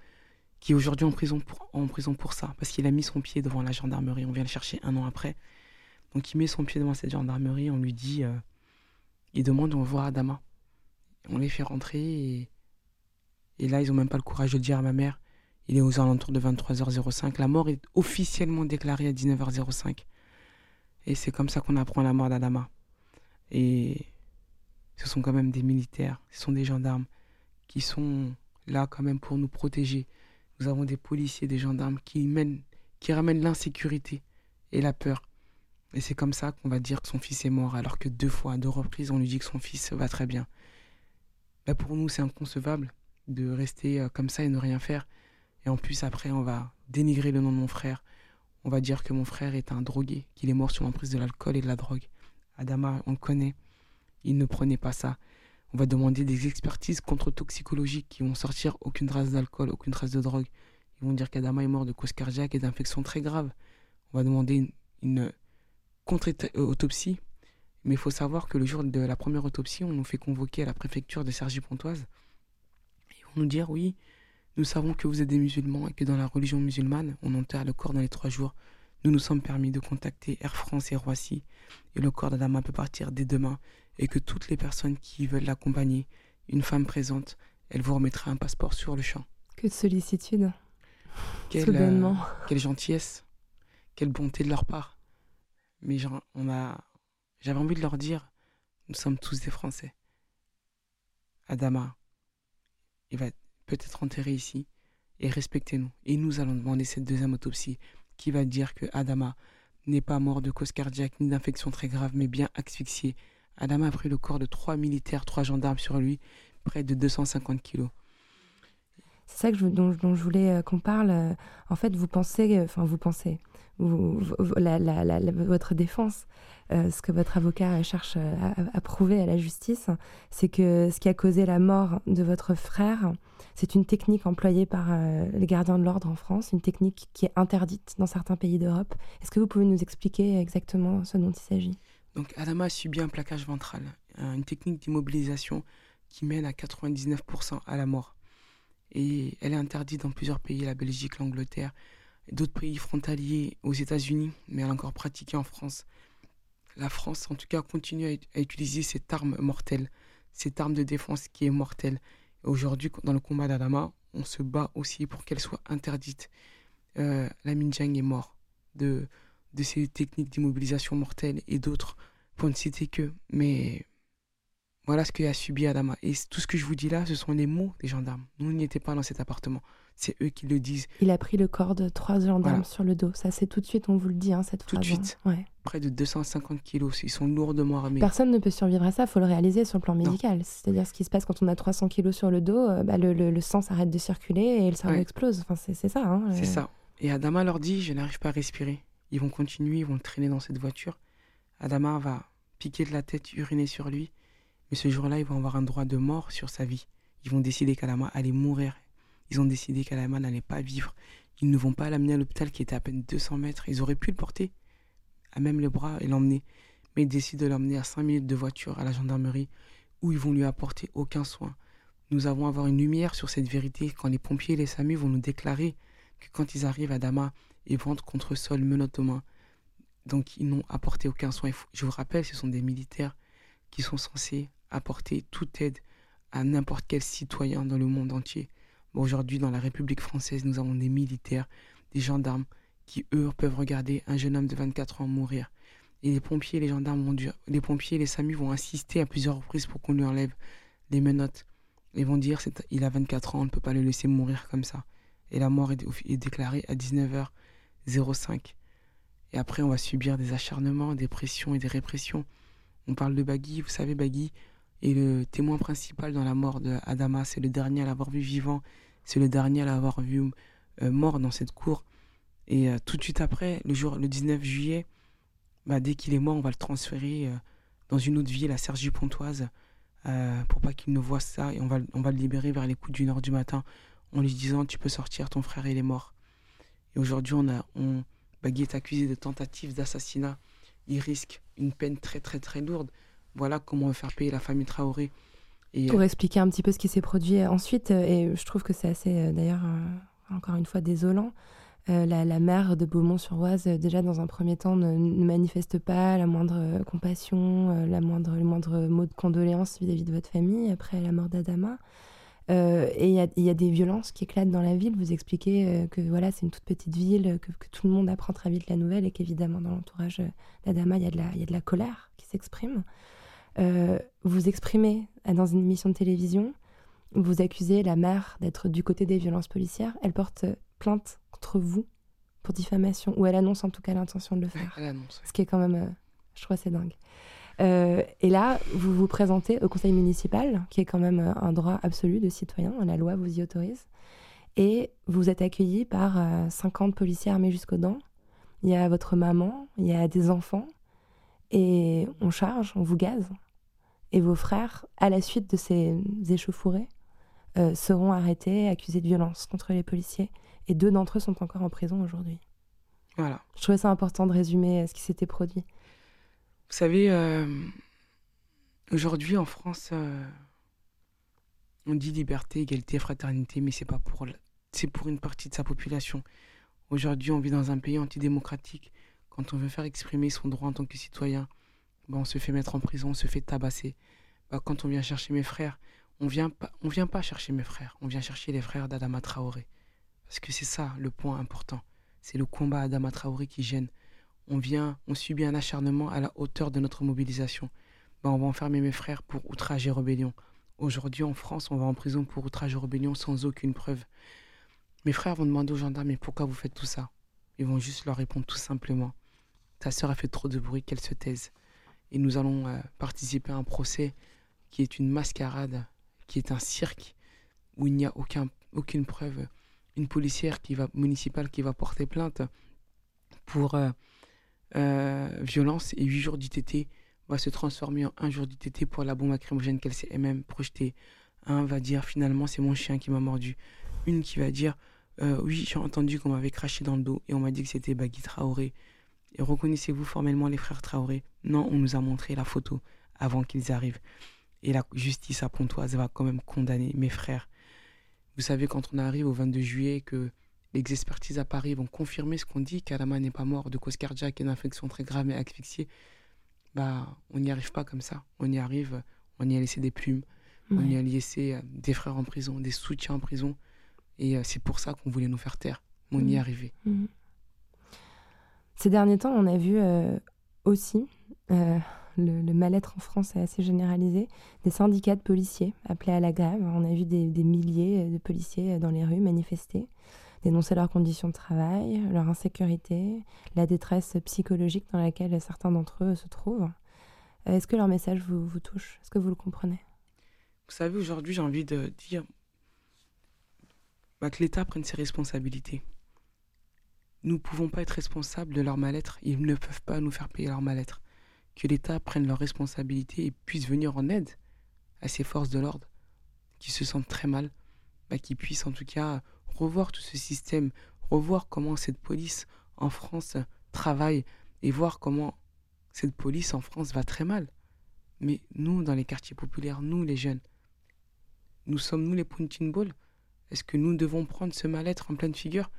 S2: qui est aujourd'hui en prison pour, ça. Parce qu'il a mis son pied devant la gendarmerie. On vient le chercher un an après. Donc il met son pied devant cette gendarmerie. On lui dit... euh, il demande on voit Adama. On les fait rentrer et, là, ils ont même pas le courage de dire à ma mère. Il est aux alentours de 23h05. La mort est officiellement déclarée à 19h05. Et c'est comme ça qu'on apprend la mort d'Adama. Et ce sont quand même des militaires, ce sont des gendarmes qui sont là quand même pour nous protéger. Nous avons des policiers, des gendarmes qui mènent, qui ramènent l'insécurité et la peur. Et c'est comme ça qu'on va dire que son fils est mort, alors que deux fois, à deux reprises, on lui dit que son fils va très bien. Bah, pour nous, c'est inconcevable de rester euh, comme ça et ne rien faire. Et en plus, après, on va dénigrer le nom de mon frère. on va dire que mon frère est un drogué, qu'il est mort sur l'emprise de l'alcool et de la drogue. Adama, on le connaît, il ne prenait pas ça. On va demander des expertises contre-toxicologiques qui vont sortir aucune trace d'alcool, aucune trace de drogue. Ils vont dire qu'Adama est mort de cause cardiaque et d'infections très graves. On va demander une, une contre-autopsie. Mais il faut savoir que le jour de la première autopsie, on nous fait convoquer à la préfecture de Cergy-Pontoise. Ils vont nous dire oui, nous savons que vous êtes des musulmans et que dans la religion musulmane, on enterre le corps dans les trois jours. Nous nous sommes permis de contacter Air France et Roissy et le corps d'Adama peut partir dès demain et que toutes les personnes qui veulent l'accompagner, une femme présente, elle vous remettra un passeport sur le champ.
S1: Que de sollicitude.
S2: Quelle, euh, quelle gentillesse, quelle bonté de leur part. Mais genre, on a, j'avais envie de leur dire, nous sommes tous des Français. Adama, il va peut-être enterré ici, et respectez-nous. Et nous allons demander cette deuxième autopsie qui va dire que Adama n'est pas mort de cause cardiaque ni d'infection très grave, mais bien asphyxié. Adama a pris le corps de trois militaires, trois gendarmes sur lui, près de 250 kilos.
S1: C'est ça que je, dont, je voulais euh, qu'on parle. Euh, en fait, vous pensez, euh, enfin vous pensez, votre défense, ce que votre avocat cherche à, prouver à la justice, c'est que ce qui a causé la mort de votre frère, c'est une technique employée par les gardiens de l'ordre en France, une technique qui est interdite dans certains pays d'Europe. Est-ce que vous pouvez nous expliquer exactement ce dont il s'agit?
S2: Donc, Adama a subi un plaquage ventral, une technique d'immobilisation qui mène à 99% à la mort. Et elle est interdite dans plusieurs pays, la Belgique, l'Angleterre, d'autres pays frontaliers aux États-Unis, mais elle est encore pratiquée en France. La France, en tout cas, continue à, utiliser cette arme mortelle, cette arme de défense qui est mortelle. Aujourd'hui, dans le combat d'Adama, on se bat aussi pour qu'elle soit interdite. Euh, la Minjang est mort de, de ces techniques d'immobilisation mortelle et d'autres, pour ne citer que. Mais voilà ce qu'a subi Adama. Et tout ce que je vous dis là, ce sont les mots des gendarmes. Nous n'étions pas dans cet appartement. C'est eux qui le disent.
S1: Il a pris le corps de trois gendarmes sur le dos. Ça, c'est tout de suite, on vous le dit, hein, cette
S2: phrase. Tout de suite. Ouais. Près de 250 kilos. Ils sont lourdement armés.
S1: Personne ne peut survivre à ça. Il faut le réaliser sur le plan médical. C'est-à-dire ce qui se passe quand on a 300 kilos sur le dos, euh, bah, le, sang s'arrête de circuler et le cerveau explose. Enfin, c'est ça. Hein,
S2: c'est ça. Et Adama leur dit Je n'arrive pas à respirer. Ils vont continuer, ils vont le traîner dans cette voiture. Adama va piquer de la tête, uriner sur lui. Mais ce jour-là, ils vont avoir un droit de mort sur sa vie. Ils vont décider qu'Alama allait mourir. Ils ont décidé qu'Alama n'allait pas vivre. Ils ne vont pas l'amener à l'hôpital qui était à peine 200 mètres. Ils auraient pu le porter à même les bras et l'emmener. Mais ils décident de l'emmener à 5 minutes de voiture à la gendarmerie où ils vont lui apporter aucun soin. Nous avons avoir une lumière sur cette vérité quand les pompiers et les SAMU vont nous déclarer que quand ils arrivent à Dama, ils vont contre sol, menottes. Donc ils n'ont apporté aucun soin. Je vous rappelle, ce sont des militaires qui sont censés apporter toute aide à n'importe quel citoyen dans le monde entier. Aujourd'hui, dans la République française, nous avons des militaires, des gendarmes qui, eux, peuvent regarder un jeune homme de 24 ans mourir. Et les pompiers les gendarmes vont les pompiers les SAMU vont insister à plusieurs reprises pour qu'on lui enlève les menottes. Ils vont dire, il a 24 ans, on ne peut pas le laisser mourir comme ça. Et la mort est, est déclarée à 19h05. Et après, on va subir des acharnements, des pressions et des répressions. On parle de Bagui, vous savez, Bagui, et le témoin principal dans la mort de Adama, c'est le dernier à l'avoir vu vivant, c'est le dernier à l'avoir vu euh, mort dans cette cour. Et euh, tout de suite après, le jour, le 19 juillet, bah, dès qu'il est mort, on va le transférer euh, dans une autre ville, à Cergy-Pontoise, pour pas qu'il ne voit ça, et on va, on va le libérer vers les coups d'une heure du matin, en lui disant tu peux sortir, ton frère il est mort. Et aujourd'hui, on a, on, Bagui est accusé de tentative d'assassinat. Il risque une peine très très très lourde voilà comment faire payer la famille Traoré.
S1: Et, Pour euh, expliquer un petit peu ce qui s'est produit ensuite, euh, et je trouve que c'est assez, euh, d'ailleurs, encore une fois, désolant. la, la, mère de Beaumont-sur-Oise, déjà dans un premier temps, ne, manifeste pas la moindre compassion, la moindre, le moindre mot de condoléance vis-à-vis de votre famille après la mort d'Adama. et il y, a des violences qui éclatent dans la ville. Vous expliquez que voilà, c'est une toute petite ville, que, que, tout le monde apprend très vite la nouvelle et qu'évidemment, dans l'entourage d'Adama, il y, y, a de la colère qui s'exprime. Euh, vous exprimez dans une émission de télévision, vous accusez la mère d'être du côté des violences policières, elle porte plainte contre vous pour diffamation, ou elle annonce en tout cas l'intention de le faire.
S2: Annonce.
S1: Ce qui est quand même, euh, je trouve, assez dingue. Euh, et là, vous vous présentez au conseil municipal, qui est quand même un droit absolu de citoyen, la loi vous y autorise, et vous êtes accueilli par 50 policiers armés jusqu'aux dents, il y a votre maman, il y a des enfants, et on charge, on vous gaze. Et vos frères, à la suite de ces échauffourées, euh, seront arrêtés, accusés de violence contre les policiers. Et deux d'entre eux sont encore en prison aujourd'hui.
S2: Voilà.
S1: Je trouvais ça important de résumer ce qui s'était produit.
S2: Vous savez, euh, aujourd'hui en France, euh, on dit liberté, égalité, fraternité, mais c'est pas pour, c'est pour une partie de sa population. Aujourd'hui, on vit dans un pays antidémocratique. Quand on veut faire exprimer son droit en tant que citoyen, on se fait mettre en prison, on se fait tabasser. Ben, quand on vient chercher mes frères, on vient pas, vient pas chercher mes frères, on vient chercher les frères d'Adama Traoré. Parce que c'est ça le point important. C'est le combat Adama Traoré qui gêne. On vient, on subit un acharnement à la hauteur de notre mobilisation. Ben, on va enfermer mes frères pour outrage et rébellion. Aujourd'hui, en France, on va en prison pour outrage et rébellion sans aucune preuve. Mes frères vont demander aux gendarmes, mais pourquoi vous faites tout ça? Ils vont juste leur répondre tout simplement, ta sœur a fait trop de bruit, qu'elle se taise. Et nous allons euh, participer à un procès qui est une mascarade, qui est un cirque, où il n'y a aucun, aucune preuve. Une policière qui va, municipale qui va porter plainte pour euh, euh, violence et huit jours d'ITT va se transformer en un jour d'ITT pour la bombe lacrymogène qu'elle s'est elle-même projetée. Un va dire finalement c'est mon chien qui m'a mordu. Une qui va dire oui, j'ai entendu qu'on m'avait craché dans le dos et on m'a dit que c'était Bagui Traoré. Et reconnaissez-vous formellement les frères Traoré Non, on nous a montré la photo avant qu'ils arrivent. Et la justice à Pontoise va quand même condamner mes frères. Vous savez, quand on arrive au 22 juillet, que les expertises à Paris vont confirmer ce qu'on dit, qu'Adama n'est pas mort de cause cardiaque et d'infection très grave mais asphyxié, bah, on n'y arrive pas comme ça. On y arrive, on y a laissé des plumes, on y a laissé euh, des frères en prison, des soutiens en prison. Et euh, c'est pour ça qu'on voulait nous faire taire. On y est mmh. arrivé. Mmh.
S1: Ces derniers temps, on a vu euh, aussi, euh, le, mal-être en France est assez généralisé, des syndicats de policiers appelés à la grève. On a vu des, milliers de policiers dans les rues manifester, dénoncer leurs conditions de travail, leur insécurité, la détresse psychologique dans laquelle certains d'entre eux se trouvent. Est-ce que leur message vous, vous touche? Est-ce que vous le comprenez?
S2: Vous savez, aujourd'hui, j'ai envie de dire, bah, que l'État prenne ses responsabilités. Nous ne pouvons pas être responsables de leur mal-être. Ils ne peuvent pas nous faire payer leur mal-être. Que l'État prenne leurs responsabilités et puisse venir en aide à ces forces de l'ordre qui se sentent très mal, bah, qui puissent en tout cas revoir tout ce système, revoir comment cette police en France travaille et voir comment cette police en France va très mal. Mais nous, dans les quartiers populaires, nous les jeunes, nous sommes nous les punching balls est-ce que nous devons prendre ce mal-être en pleine figure?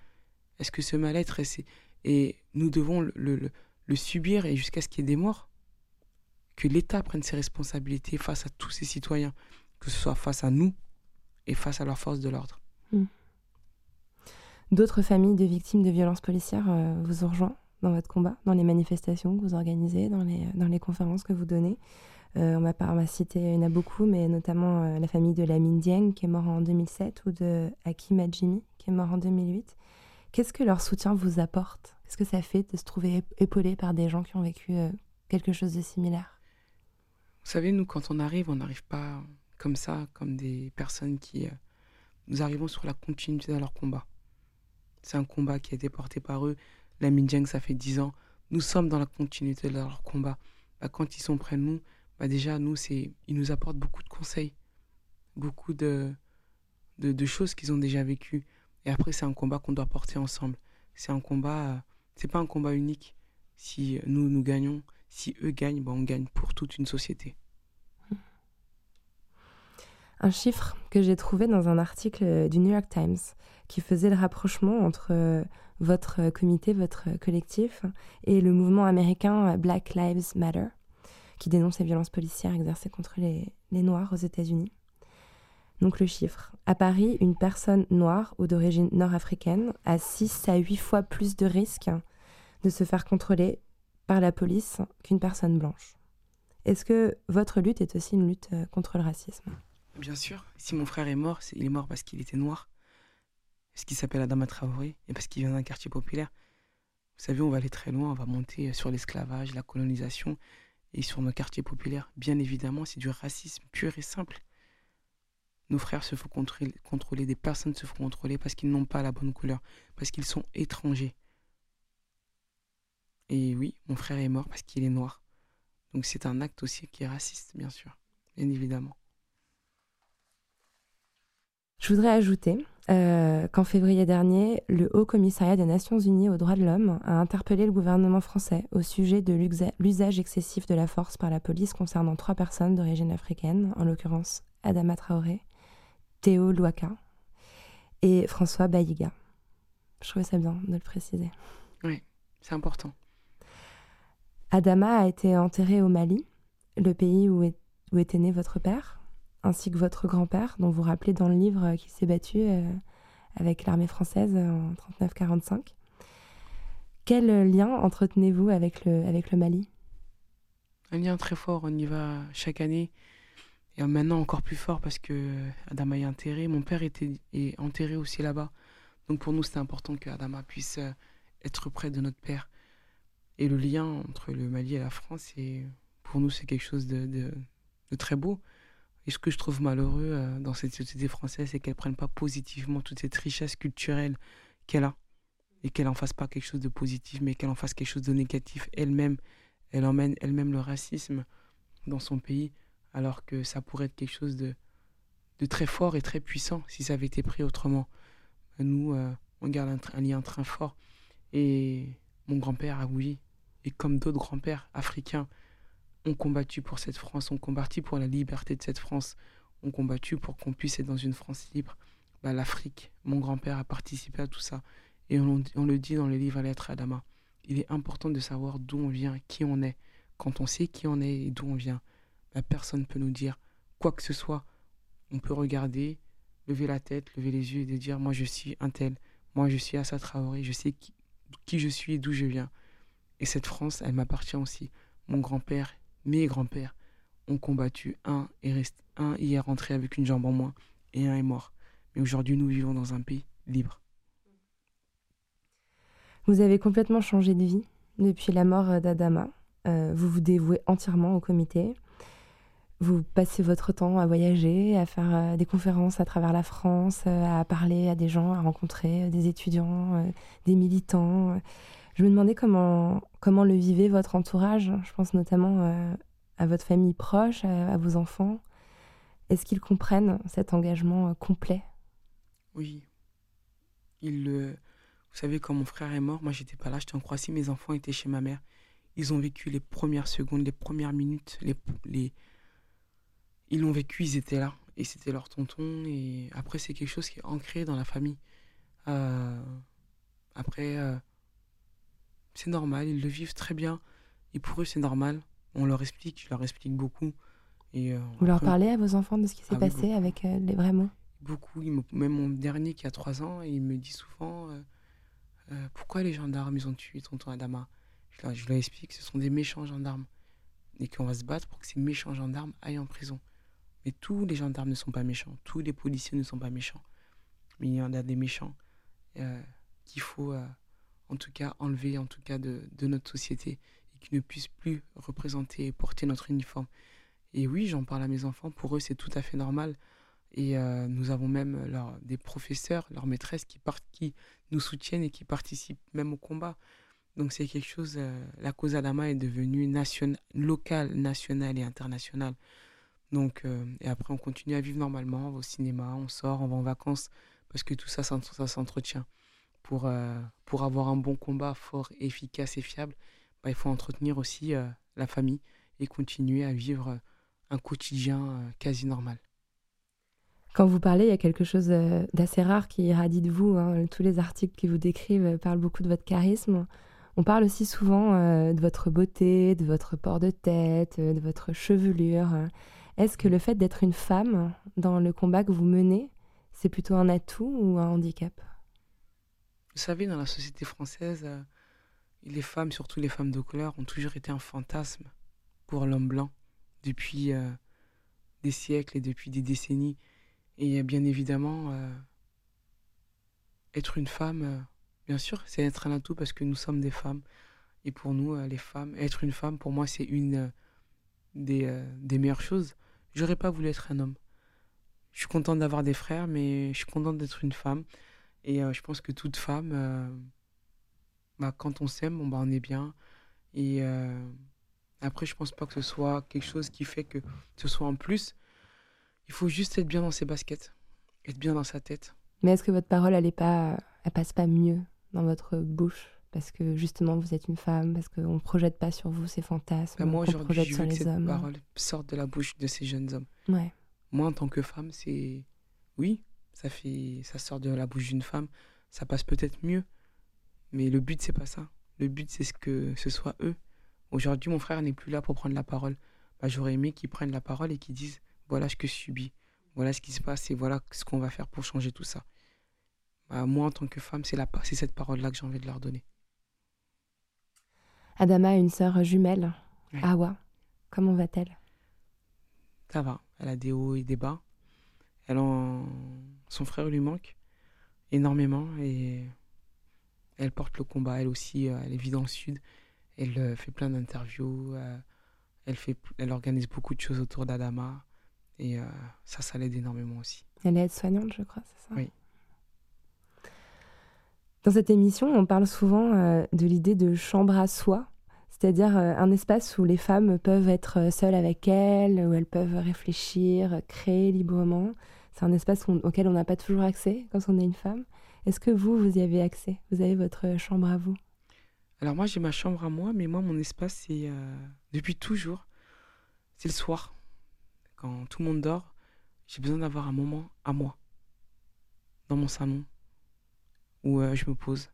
S2: Est-ce que ce mal-être est, et nous devons le, subir et jusqu'à ce qu'il y ait des morts? Que l'État prenne ses responsabilités face à tous ses citoyens, que ce soit face à nous et face à leurs forces de l'ordre. Hmm.
S1: D'autres familles de victimes de violences policières euh, vous ont rejoint dans votre combat, dans les manifestations que vous organisez, dans les, les conférences que vous donnez? Euh, on m'a cité, il y en a beaucoup, mais notamment euh, la famille de Lamine Dieng qui est mort en 2007 ou de Hakim Adjimi qui est mort en 2008. Qu'est-ce que leur soutien vous apporte? Qu'est-ce que ça fait de se trouver épaulé par des gens qui ont vécu euh, quelque chose de similaire?
S2: Vous savez, nous, quand on arrive, on n'arrive pas comme ça, comme des personnes qui... nous arrivons sur la continuité de leur combat. C'est un combat qui a été porté par eux. Lamine Dieng, ça fait dix ans. Nous sommes dans la continuité de leur combat. Bah, quand ils sont près de nous, bah déjà, nous, c'est, ils nous apportent beaucoup de conseils, beaucoup de, de, choses qu'ils ont déjà vécues. Et après, c'est un combat qu'on doit porter ensemble. C'est un combat, c'est pas un combat unique. Si nous, nous gagnons, si eux gagnent, bah on gagne pour toute une société.
S1: Un chiffre que j'ai trouvé dans un article du New York Times qui faisait le rapprochement entre euh, votre comité, votre collectif et le mouvement américain Black Lives Matter qui dénonce les violences policières exercées contre les, Noirs aux États-Unis. Donc le chiffre. À Paris, une personne noire ou d'origine nord-africaine a 6 à 8 fois plus de risques de se faire contrôler par la police qu'une personne blanche. Est-ce que votre lutte est aussi une lutte euh, contre le racisme?
S2: Bien sûr. Si mon frère est mort, il est mort parce qu'il était noir, parce qu'il s'appelle Adama Traoré et parce qu'il vient d'un quartier populaire. Vous savez, on va aller très loin, on va monter sur l'esclavage, la colonisation, et sur nos quartiers populaires, bien évidemment, c'est du racisme pur et simple. Nos frères se font contrôler, des personnes se font contrôler parce qu'ils n'ont pas la bonne couleur, parce qu'ils sont étrangers. Et oui, mon frère est mort parce qu'il est noir. Donc c'est un acte aussi qui est raciste, bien sûr, bien évidemment.
S1: Je voudrais ajouter euh, qu'en février dernier, le Haut Commissariat des Nations Unies aux droits de l'homme a interpellé le gouvernement français au sujet de l'usage excessif de la force par la police concernant trois personnes d'origine africaine, en l'occurrence Adama Traoré, Théo Louaka et François Bayiga. Je trouvais ça bien de le préciser.
S2: Oui, c'est important.
S1: Adama a été enterré au Mali, le pays où, où était né votre père ainsi que votre grand-père, dont vous rappelez dans le livre qu'il s'est battu euh, avec l'armée française en 39-45. Quel lien entretenez-vous avec le, avec le Mali?
S2: Un lien très fort, on y va chaque année. Et maintenant encore plus fort parce que Adama est enterré. Mon père était est enterré aussi là-bas. Donc pour nous, c'était important que Adama puisse euh, être près de notre père. Et le lien entre le Mali et la France, pour nous, c'est quelque chose de, de très beau. Et ce que je trouve malheureux euh, dans cette société française, c'est qu'elle ne prenne pas positivement toute cette richesse culturelle qu'elle a. Et qu'elle en fasse pas quelque chose de positif, mais qu'elle en fasse quelque chose de négatif elle-même. Elle emmène elle-même le racisme dans son pays, alors que ça pourrait être quelque chose de, de très fort et très puissant si ça avait été pris autrement. Nous, euh, on garde un, lien très fort. Et mon grand-père, oui, et comme d'autres grands-pères africains, ont combattu pour cette France, ont combattu pour la liberté de cette France, ont combattu pour qu'on puisse être dans une France libre. Bah, L'Afrique, mon grand-père a participé à tout ça. Et on, le dit dans les livres à lettres Adama. Il est important de savoir d'où on vient, qui on est. Quand on sait qui on est et d'où on vient, bah, personne ne peut nous dire quoi que ce soit. On peut regarder, lever la tête, lever les yeux et dire Moi je suis un tel, moi je suis Assa Traoré, je sais qui, je suis et d'où je viens. Et cette France, elle m'appartient aussi. Mon grand-père, mes grands-pères ont combattu. Un, et un y est rentré avec une jambe en moins et un est mort. Mais aujourd'hui, nous vivons dans un pays libre.
S1: Vous avez complètement changé de vie depuis la mort d'Adama. Euh, vous vous dévouez entièrement au comité. Vous passez votre temps à voyager, à faire euh, des conférences à travers la France, euh, à parler à des gens, à rencontrer des étudiants, des militants. Je me demandais comment, comment le vivait votre entourage. Je pense notamment euh, à votre famille proche, à, vos enfants. Est-ce qu'ils comprennent cet engagement euh, complet?
S2: Oui. Ils, vous savez, quand mon frère est mort, moi j'étais pas là, j'étais en Croatie, mes enfants étaient chez ma mère. Ils ont vécu les premières secondes, les premières minutes, les, les... ils l'ont vécu, ils étaient là. Et c'était leur tonton. Et après, c'est quelque chose qui est ancré dans la famille. Euh, après, c'est normal, ils le vivent très bien. Et pour eux, c'est normal. On leur explique, je leur explique beaucoup. Et,
S1: euh, Vous leur parlez à vos enfants de ce qui s'est ah passé avec euh, les vrais mots?
S2: Beaucoup. même mon dernier qui a 3 ans, il me dit souvent euh, Pourquoi les gendarmes, ils ont tué tonton Adama? Je leur, je leur explique ce sont des méchants gendarmes. Et qu'on va se battre pour que ces méchants gendarmes aillent en prison. Mais tous les gendarmes ne sont pas méchants. Tous les policiers ne sont pas méchants. Mais il y en a des méchants qu'il faut en tout cas enlever en tout cas de, notre société et qui ne puissent plus représenter et porter notre uniforme. Et oui, j'en parle à mes enfants, pour eux c'est tout à fait normal. Et euh, nous avons même leur, des professeurs, leurs maîtresses qui, nous soutiennent et qui participent même au combat. Donc c'est quelque chose, euh, la cause Adama est devenue locale, nationale et internationale. Donc, euh, et après on continue à vivre normalement, on va au cinéma, on sort, on va en vacances, parce que tout ça, ça, s'entretient pour, euh, pour avoir un bon combat fort, efficace et fiable, bah, il faut entretenir aussi euh, la famille et continuer à vivre un quotidien quasi normal.
S1: Quand vous parlez, il y a quelque chose d'assez rare qui irradie de vous. Hein. Tous les articles qui vous décrivent parlent beaucoup de votre charisme. On parle aussi souvent de votre beauté, de votre port de tête, de votre chevelure. Est-ce que le fait d'être une femme dans le combat que vous menez, c'est plutôt un atout ou un handicap?
S2: Vous savez, dans la société française, euh, les femmes, surtout les femmes de couleur, ont toujours été un fantasme pour l'homme blanc depuis euh, des siècles et depuis des décennies. Et bien évidemment, euh, être une femme, bien sûr, c'est être un atout parce que nous sommes des femmes. Et pour nous, les femmes, être une femme, pour moi, c'est une des, des meilleures choses. J'aurais pas voulu être un homme. Je suis contente d'avoir des frères, mais je suis contente d'être une femme. Et euh, je pense que toute femme, euh, bah, quand on s'aime, bah, on est bien. Et euh, après, je pense pas que ce soit quelque chose qui fait que ce soit en plus. Il faut juste être bien dans ses baskets, être bien dans sa tête.
S1: Mais est-ce que votre parole, elle pas, elle passe pas mieux dans votre bouche? Parce que justement vous êtes une femme, parce qu'on ne projette pas sur vous ces fantasmes,
S2: moi, aujourd'hui,
S1: projette
S2: je
S1: sur
S2: veux que
S1: les
S2: cette
S1: hommes.
S2: parole sorte de la bouche de ces jeunes hommes.
S1: Ouais.
S2: Moi, en tant que femme, c'est. Oui, ça, fait... ça sort de la bouche d'une femme. Ça passe peut-être mieux. Mais le but, c'est pas ça. Le but, c'est ce que ce soit eux. Aujourd'hui, mon frère n'est plus là pour prendre la parole. Bah, J'aurais aimé qu'ils prennent la parole et qu'ils disent voilà ce que je subis. Voilà ce qui se passe et voilà ce qu'on va faire pour changer tout ça. Bah, moi, en tant que femme, c'est la... pa- c'est cette parole-là que j'ai envie de leur donner.
S1: Adama a une sœur jumelle,
S2: Ouais.
S1: Awa. Comment va-t-elle?
S2: Ça va. Elle a des hauts et des bas. Elle en... Son frère lui manque énormément et elle porte le combat. Elle aussi, euh, elle vit dans le sud. Elle euh, fait plein d'interviews. euh, elle, fait... elle organise beaucoup de choses autour d'Adama. Et ça, ça l'aide énormément aussi.
S1: Elle est aide-soignante, je crois, c'est ça?
S2: Oui.
S1: Dans cette émission, on parle souvent euh, de l'idée de chambre à soi, c'est-à-dire euh, un espace où les femmes peuvent être euh, seules avec elles, où elles peuvent réfléchir, créer librement. C'est un espace auquel on n'a pas toujours accès quand on est une femme. Est-ce que vous, vous y avez accès? Vous avez votre chambre à vous?
S2: Alors moi, j'ai ma chambre à moi, mais moi, mon espace, c'est depuis toujours, c'est le soir. Quand tout le monde dort, j'ai besoin d'avoir un moment à moi, dans mon salon, où euh, je me pose.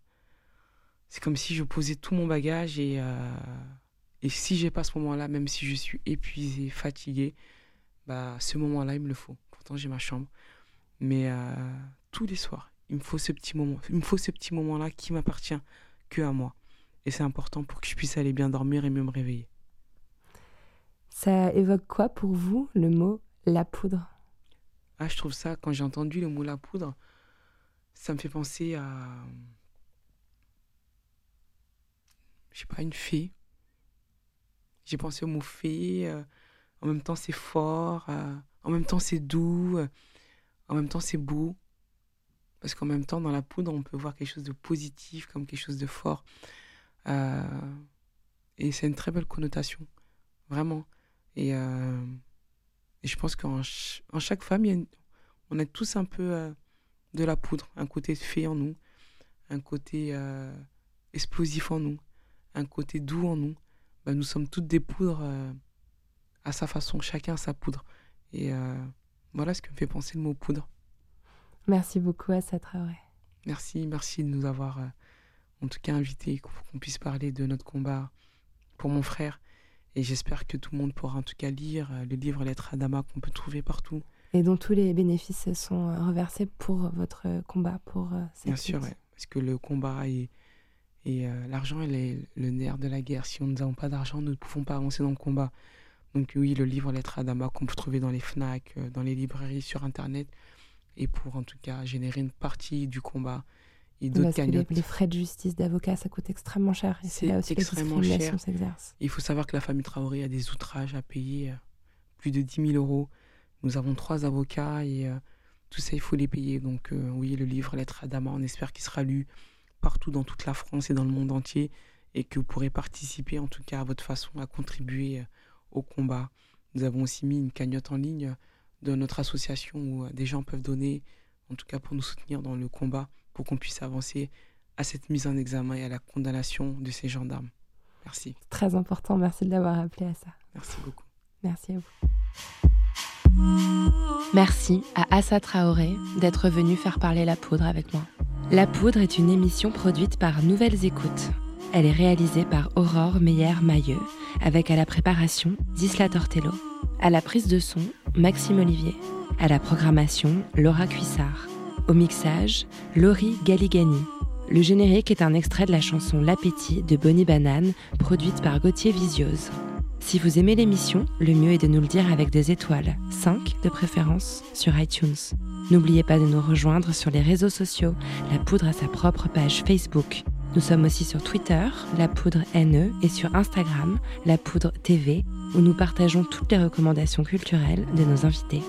S2: C'est comme si je posais tout mon bagage et, euh, et si j'ai pas ce moment-là, même si je suis épuisé, fatigué, bah ce moment-là, il me le faut. Pourtant, j'ai ma chambre. Mais euh, tous les soirs, il me faut ce petit moment. Il me faut ce petit moment-là qui m'appartient que à moi. Et c'est important pour que je puisse aller bien dormir et mieux me réveiller.
S1: Ça évoque quoi pour vous le mot la poudre?
S2: Ah, je trouve ça, quand j'ai entendu le mot la poudre, ça me fait penser à. Je sais pas, une fée. J'ai pensé au mot fée. euh, en même temps, c'est fort. euh, en même temps, c'est doux. euh, en même temps, c'est beau. Parce qu'en même temps, dans la poudre, on peut voir quelque chose de positif, comme quelque chose de fort. Et c'est une très belle connotation. Vraiment. Et, je pense qu'en ch- en chaque femme, on a tous un peu de la poudre, un côté fée en nous, un côté euh, explosif en nous, un côté doux en nous. Ben, nous sommes toutes des poudres euh, à sa façon, chacun a sa poudre. Et euh, voilà ce que me fait penser le mot poudre.
S1: Merci beaucoup à Traoré.
S2: Merci, merci de nous avoir en tout cas invités pour qu'on puisse parler de notre combat pour mon frère. Et j'espère que tout le monde pourra en tout cas lire le livre Lettre à Dama qu'on peut trouver partout.
S1: Et dont tous les bénéfices sont euh, reversés pour votre euh, combat, pour euh, cette
S2: Bien sûr, ouais, parce que le combat et, et euh, l'argent, elle est le nerf de la guerre. Si nous n'avons pas d'argent, nous ne pouvons pas avancer dans le combat. Donc oui, le livre Lettre à Dama qu'on peut trouver dans les FNAC, dans les librairies, sur Internet, et pour en tout cas générer une partie du combat et d'autres
S1: que les, frais de justice d'avocat, ça coûte extrêmement cher. Et c'est là aussi que
S2: extrêmement
S1: discrimination
S2: cher.
S1: s'exerce.
S2: Il faut savoir que la famille Traoré a des outrages à payer, euh, plus de 10 000 euros. Nous avons trois avocats et euh, tout ça, il faut les payer. Donc euh, oui, le livre Lettre à Dama, on espère qu'il sera lu partout dans toute la France et dans le monde entier et que vous pourrez participer en tout cas à votre façon à contribuer euh, au combat. Nous avons aussi mis une cagnotte en ligne de notre association où des gens peuvent donner, en tout cas pour nous soutenir dans le combat, pour qu'on puisse avancer à cette mise en examen et à la condamnation de ces gendarmes. Merci.
S1: C'est très important. Merci de l'avoir appelé à ça.
S2: Merci beaucoup.
S1: Merci à vous. Merci à Assa Traoré d'être venu faire parler la poudre avec moi. La poudre est une émission produite par Nouvelles Écoutes. Elle est réalisée par Aurore Meyer-Mailleux, avec à la préparation Disla Tortello, à la prise de son Maxime Olivier, à la programmation Laura Cuissard, au mixage Laurie Galigani. Le générique est un extrait de la chanson L'appétit de Bonnie Banane, produite par Gauthier Visiose. Si vous aimez l'émission, le mieux est de nous le dire avec des étoiles, 5 de préférence, sur iTunes. N'oubliez pas de nous rejoindre sur les réseaux sociaux. La Poudre a sa propre page Facebook. Nous sommes aussi sur Twitter, La Poudre NE, et sur Instagram, La Poudre TV, où nous partageons toutes les recommandations culturelles de nos invités.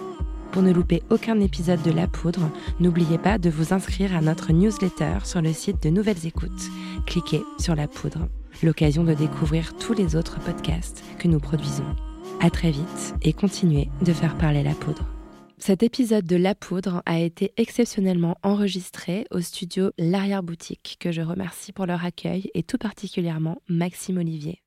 S1: Pour ne louper aucun épisode de La Poudre, n'oubliez pas de vous inscrire à notre newsletter sur le site de Nouvelles Écoutes. Cliquez sur La Poudre. L'occasion de découvrir tous les autres podcasts que nous produisons. À très vite et continuez de faire parler la poudre. Cet épisode de La Poudre a été exceptionnellement enregistré au studio L'Arrière-Boutique, que je remercie pour leur accueil et tout particulièrement Maxime Olivier.